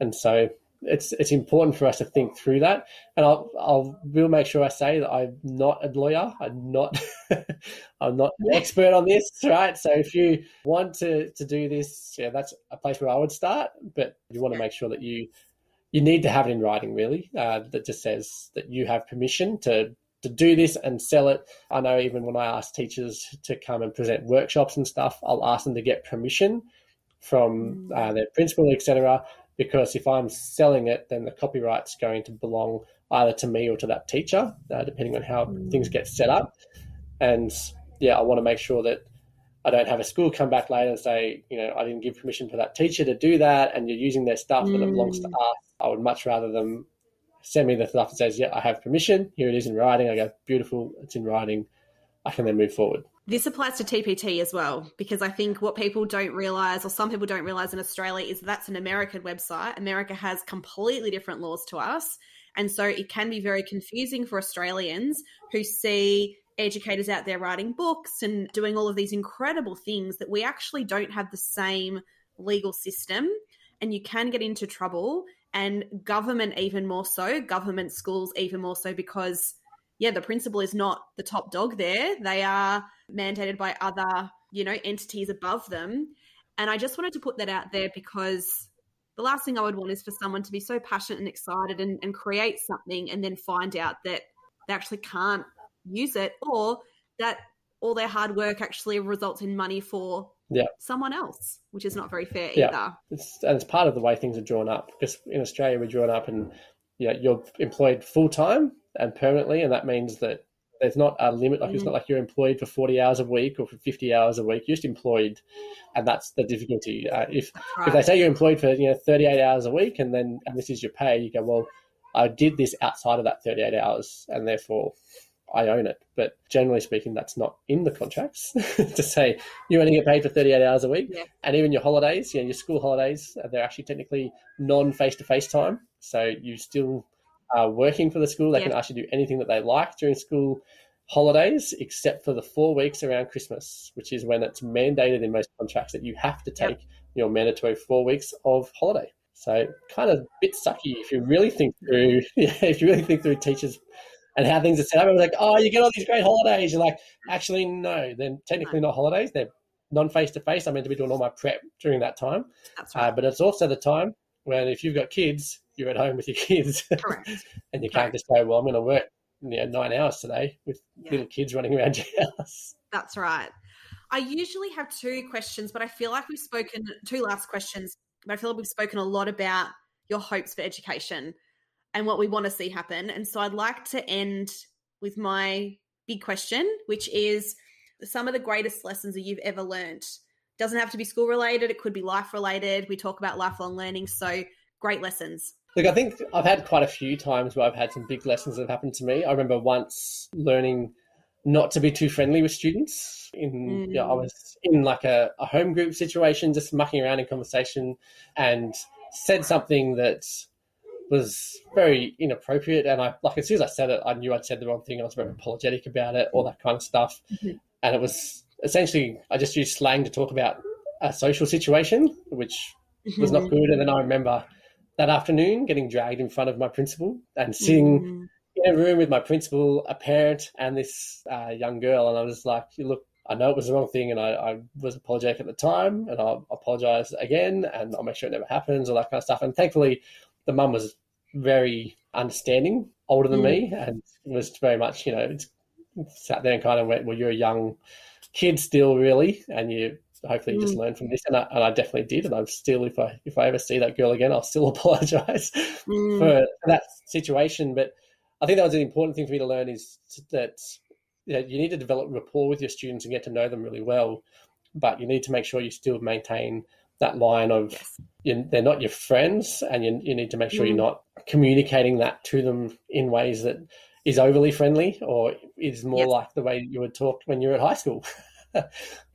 And so it's it's important for us to think through that. And I'll I'll will make sure I say that I'm not a lawyer. I'm not I'm not an expert on this, right? So if you want to to do this, yeah, that's a place where I would start. But you want to make sure that you you need to have it in writing, really, uh, that just says that you have permission to to do this and sell it. I know even when I ask teachers to come and present workshops and stuff, I'll ask them to get permission from mm. uh, their principal, etc. Because if I'm selling it, then the copyright's going to belong either to me or to that teacher, uh, depending on how mm. things get set up. And yeah, I want to make sure that I don't have a school come back later and say, you know, I didn't give permission for that teacher to do that, and you're using their stuff mm. that belongs to mm. us. I would much rather them send me the stuff that says, yeah, I have permission. Here it is in writing. I go, beautiful, it's in writing. I can then move forward. This applies to TPT as well, because I think what people don't realize, or some people don't realize in Australia, is that's an American website. America has completely different laws to us. And so it can be very confusing for Australians who see educators out there writing books and doing all of these incredible things that we actually don't have the same legal system and you can get into trouble and government even more so government schools even more so because yeah the principal is not the top dog there. They are mandated by other you know entities above them. And i just wanted to put that out there because the last thing i would want is for someone to be so passionate and excited and, and create something and then find out that they actually can't use it or that all their hard work actually results in money for yeah. someone else, which is not very fair Yeah. either. It's, and it's part of the way things are drawn up because in Australia we're drawn up and yeah, you're employed full time and permanently, and that means that there's not a limit. Like it's Mm. not like you're employed for 40 hours a week or for 50 hours a week. You're just employed, and that's the difficulty. Uh, if That's if they say you're employed for you know 38 hours a week and then and this is your pay, you go well, I did this outside of that 38 hours, and therefore I own it. But generally speaking, that's not in the contracts to say you only get paid for 38 hours a week. Yeah. And even your holidays, you know, your school holidays, uh, they're actually technically non face to face time. So you still are working for the school. They Yeah. can actually do anything that they like during school holidays, except for the four weeks around Christmas, which is when it's mandated in most contracts that you have to take your mandatory four weeks of holiday. So kind of a bit sucky if you really think through, yeah, if you really think through teachers and how things are set up. It was like, oh, you get all these great holidays. You're like, actually, no, they're technically not holidays. They're non face to face. I'm meant to be doing all my prep during that time. That's right. Uh, but it's also the time when if you've got kids, you're at home with your kids Correct. and you can't just go, well, I'm going to work you know, nine hours today with Yeah. little kids running around your house. That's right. I usually have two questions, but I feel like we've spoken two last questions, but I feel like we've spoken a lot about your hopes for education and what we want to see happen. And so I'd like to end with my big question, which is some of the greatest lessons that you've ever learned. Doesn't have to be school related, it could be life related. We talk about lifelong learning. So great lessons. Look, I think I've had quite a few times where I've had some big lessons that have happened to me. I remember once learning not to be too friendly with students. In you know, I Mm. was in like a, a home group situation, just mucking around in conversation, and said something that was very inappropriate. And I like as soon as I said it, I knew I'd said the wrong thing. I was very apologetic about it, all that kind of stuff. Mhm. And it was essentially I just used slang to talk about a social situation, which was not good. And then I remember that afternoon getting dragged in front of my principal and sitting Mm. in a room with my principal, a parent, and this uh, young girl. And I was like, look, I know it was the wrong thing, and I, I was apologetic at the time, and I'll apologize again, and I'll make sure it never happens, all that kind of stuff. And thankfully, the mum was very understanding, older than Mm. me, and was very much, you know, sat there and kind of went, well, you're a young kid still, really, and you hopefully you just Mm. learn from this. And I, and I definitely did, and I'm still, if I if I ever see that girl again, I'll still apologize Mm. for that situation. But I think that was an important thing for me to learn is that you, know, you need to develop rapport with your students and get to know them really well. But you need to make sure you still maintain that line of Yes. you, they're not your friends, and you, you need to make sure Mm. you're not communicating that to them in ways that is overly friendly or is more Yes. like the way you would talk when you're at high school.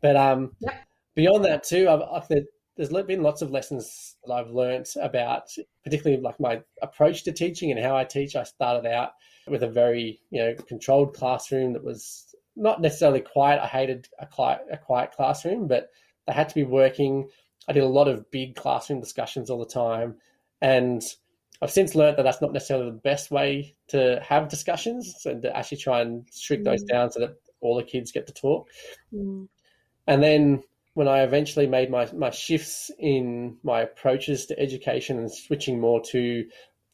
but um, Yep. beyond that too, I've, I've there- there's been lots of lessons that I've learnt about, particularly like my approach to teaching and how I teach. I started out with a very you know controlled classroom that was not necessarily quiet. I hated a quiet, a quiet classroom, but they had to be working. I did a lot of big classroom discussions all the time, and I've since learnt that that's not necessarily the best way to have discussions and to actually try and shrink those Mm. down so that all the kids get to talk. Mm. And then when I eventually made my, my shifts in my approaches to education and switching more to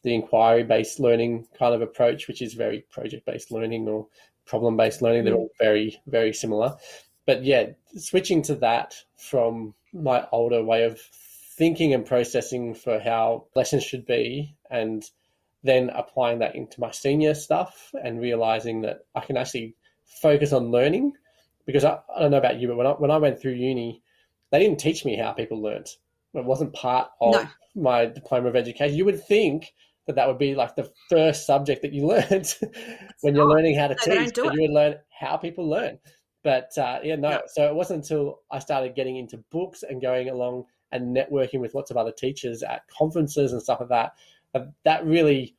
the inquiry based learning kind of approach, which is very project based learning or problem based learning, they're all very, very similar. But yeah, switching to that from my older way of thinking and processing for how lessons should be and then applying that into my senior stuff and realizing that I can actually focus on learning because I, I don't know about you, but when I, when I went through uni, they didn't teach me how people learnt. It wasn't part of No. my diploma of education. You would think that that would be like the first subject that you learned when you're learning how to No, teach. do you would learn how people learn. But uh, yeah, no. No. So it wasn't until I started getting into books and going along and networking with lots of other teachers at conferences and stuff like that. that that really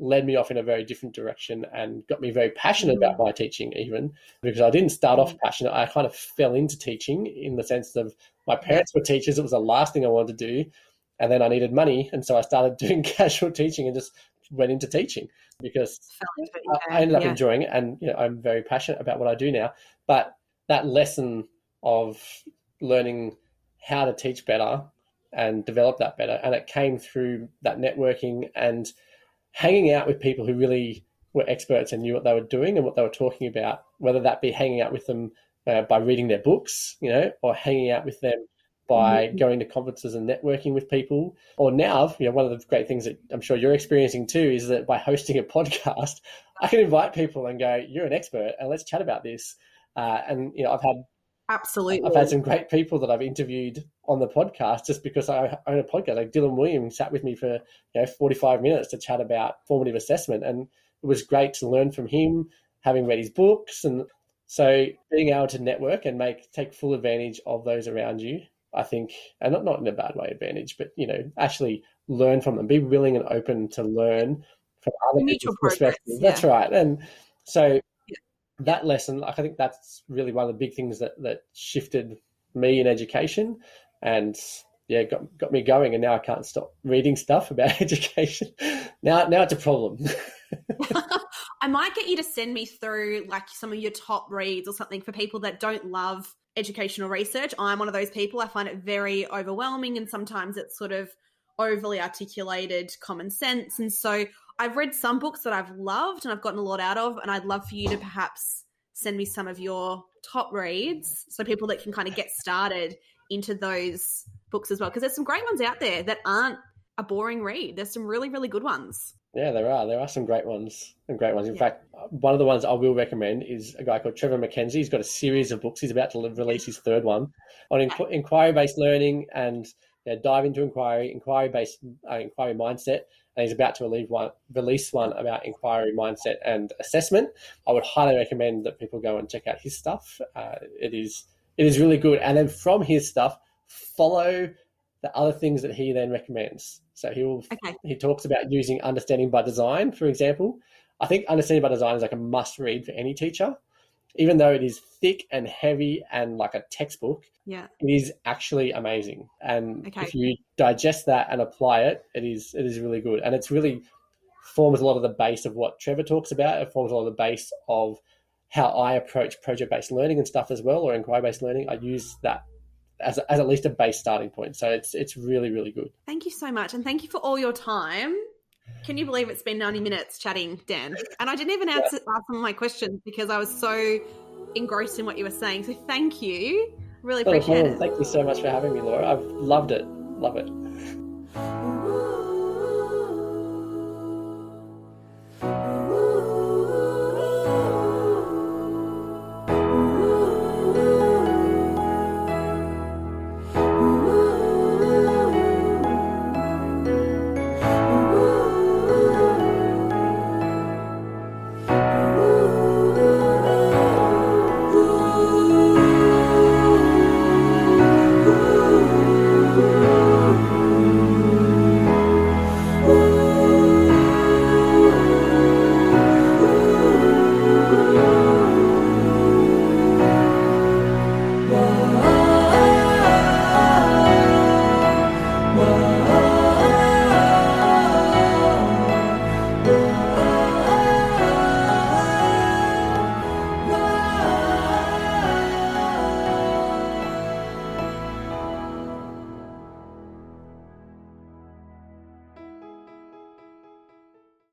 led me off in a very different direction and got me very passionate Mm. about my teaching even because I didn't start off passionate. I kind of fell into teaching in the sense of my parents were teachers. It was the last thing I wanted to do. And then I needed money. And so I started doing casual teaching and just went into teaching because Fell into it, I, I ended up yeah. enjoying it. And you know, I'm very passionate about what I do now. But that lesson of learning how to teach better and develop that better. And it came through that networking and hanging out with people who really were experts and knew what they were doing and what they were talking about, whether that be hanging out with them uh, by reading their books, you know, or hanging out with them by mm-hmm. going to conferences and networking with people. Or now, you know, one of the great things that I'm sure you're experiencing too is that by hosting a podcast, I can invite people and go, "You're an expert, and let's chat about this." Uh, and you know, I've had absolutely, I've had some great people that I've interviewed on the podcast just because I own a podcast. Like Dylan Williams sat with me for you know 45 minutes to chat about formative assessment, and it was great to learn from him, having read his books, and so being able to network and make take full advantage of those around you I think, and not, not in a bad way advantage, but you know, actually learn from them. Be willing and open to learn from other people's perspectives. Yeah. That's right. And so yeah. that lesson, like I think that's really one of the big things that that shifted me in education, and yeah, got got me going. And now I can't stop reading stuff about education. now, now it's a problem. I might get you to send me through like some of your top reads or something for people that don't love educational research. I'm one of those people. I find it very overwhelming and sometimes it's sort of overly articulated common sense. And so I've read some books that I've loved and I've gotten a lot out of, and I'd love for you to perhaps send me some of your top reads so people that can kind of get started into those books as well. Because there's some great ones out there that aren't a boring read. There's some really, really good ones. Yeah, there are. There are some great ones. Some great ones. In yeah. fact, one of the ones I will recommend is a guy called Trevor MacKenzie. He's got a series of books. He's about to release his third one on inqu- inquiry-based learning and you know, dive into inquiry, inquiry-based uh, inquiry mindset. And he's about to release one, release one about inquiry mindset and assessment. I would highly recommend that people go and check out his stuff. Uh, it is it is really good. And then from his stuff, follow the other things that he then recommends. So he will okay. he talks about using understanding by design, for example. I think understanding by design is like a must read for any teacher. Even though it is thick and heavy and like a textbook, yeah, it is actually amazing. And okay. if you digest that and apply it, it is it is really good. And it's really forms a lot of the base of what Trevor talks about. It forms a lot of the base of how I approach project based learning and stuff as well, or inquiry based learning. I use that as, as at least a base starting point. So it's it's really really good. Thank you so much, and thank you for all your time. Can you believe it's been ninety minutes chatting, Dan? And I didn't even answer yeah. ask some of my questions because I was so engrossed in what you were saying. So thank you. Really appreciate it. Thank you so much for having me, Laura. I've loved it. Love it.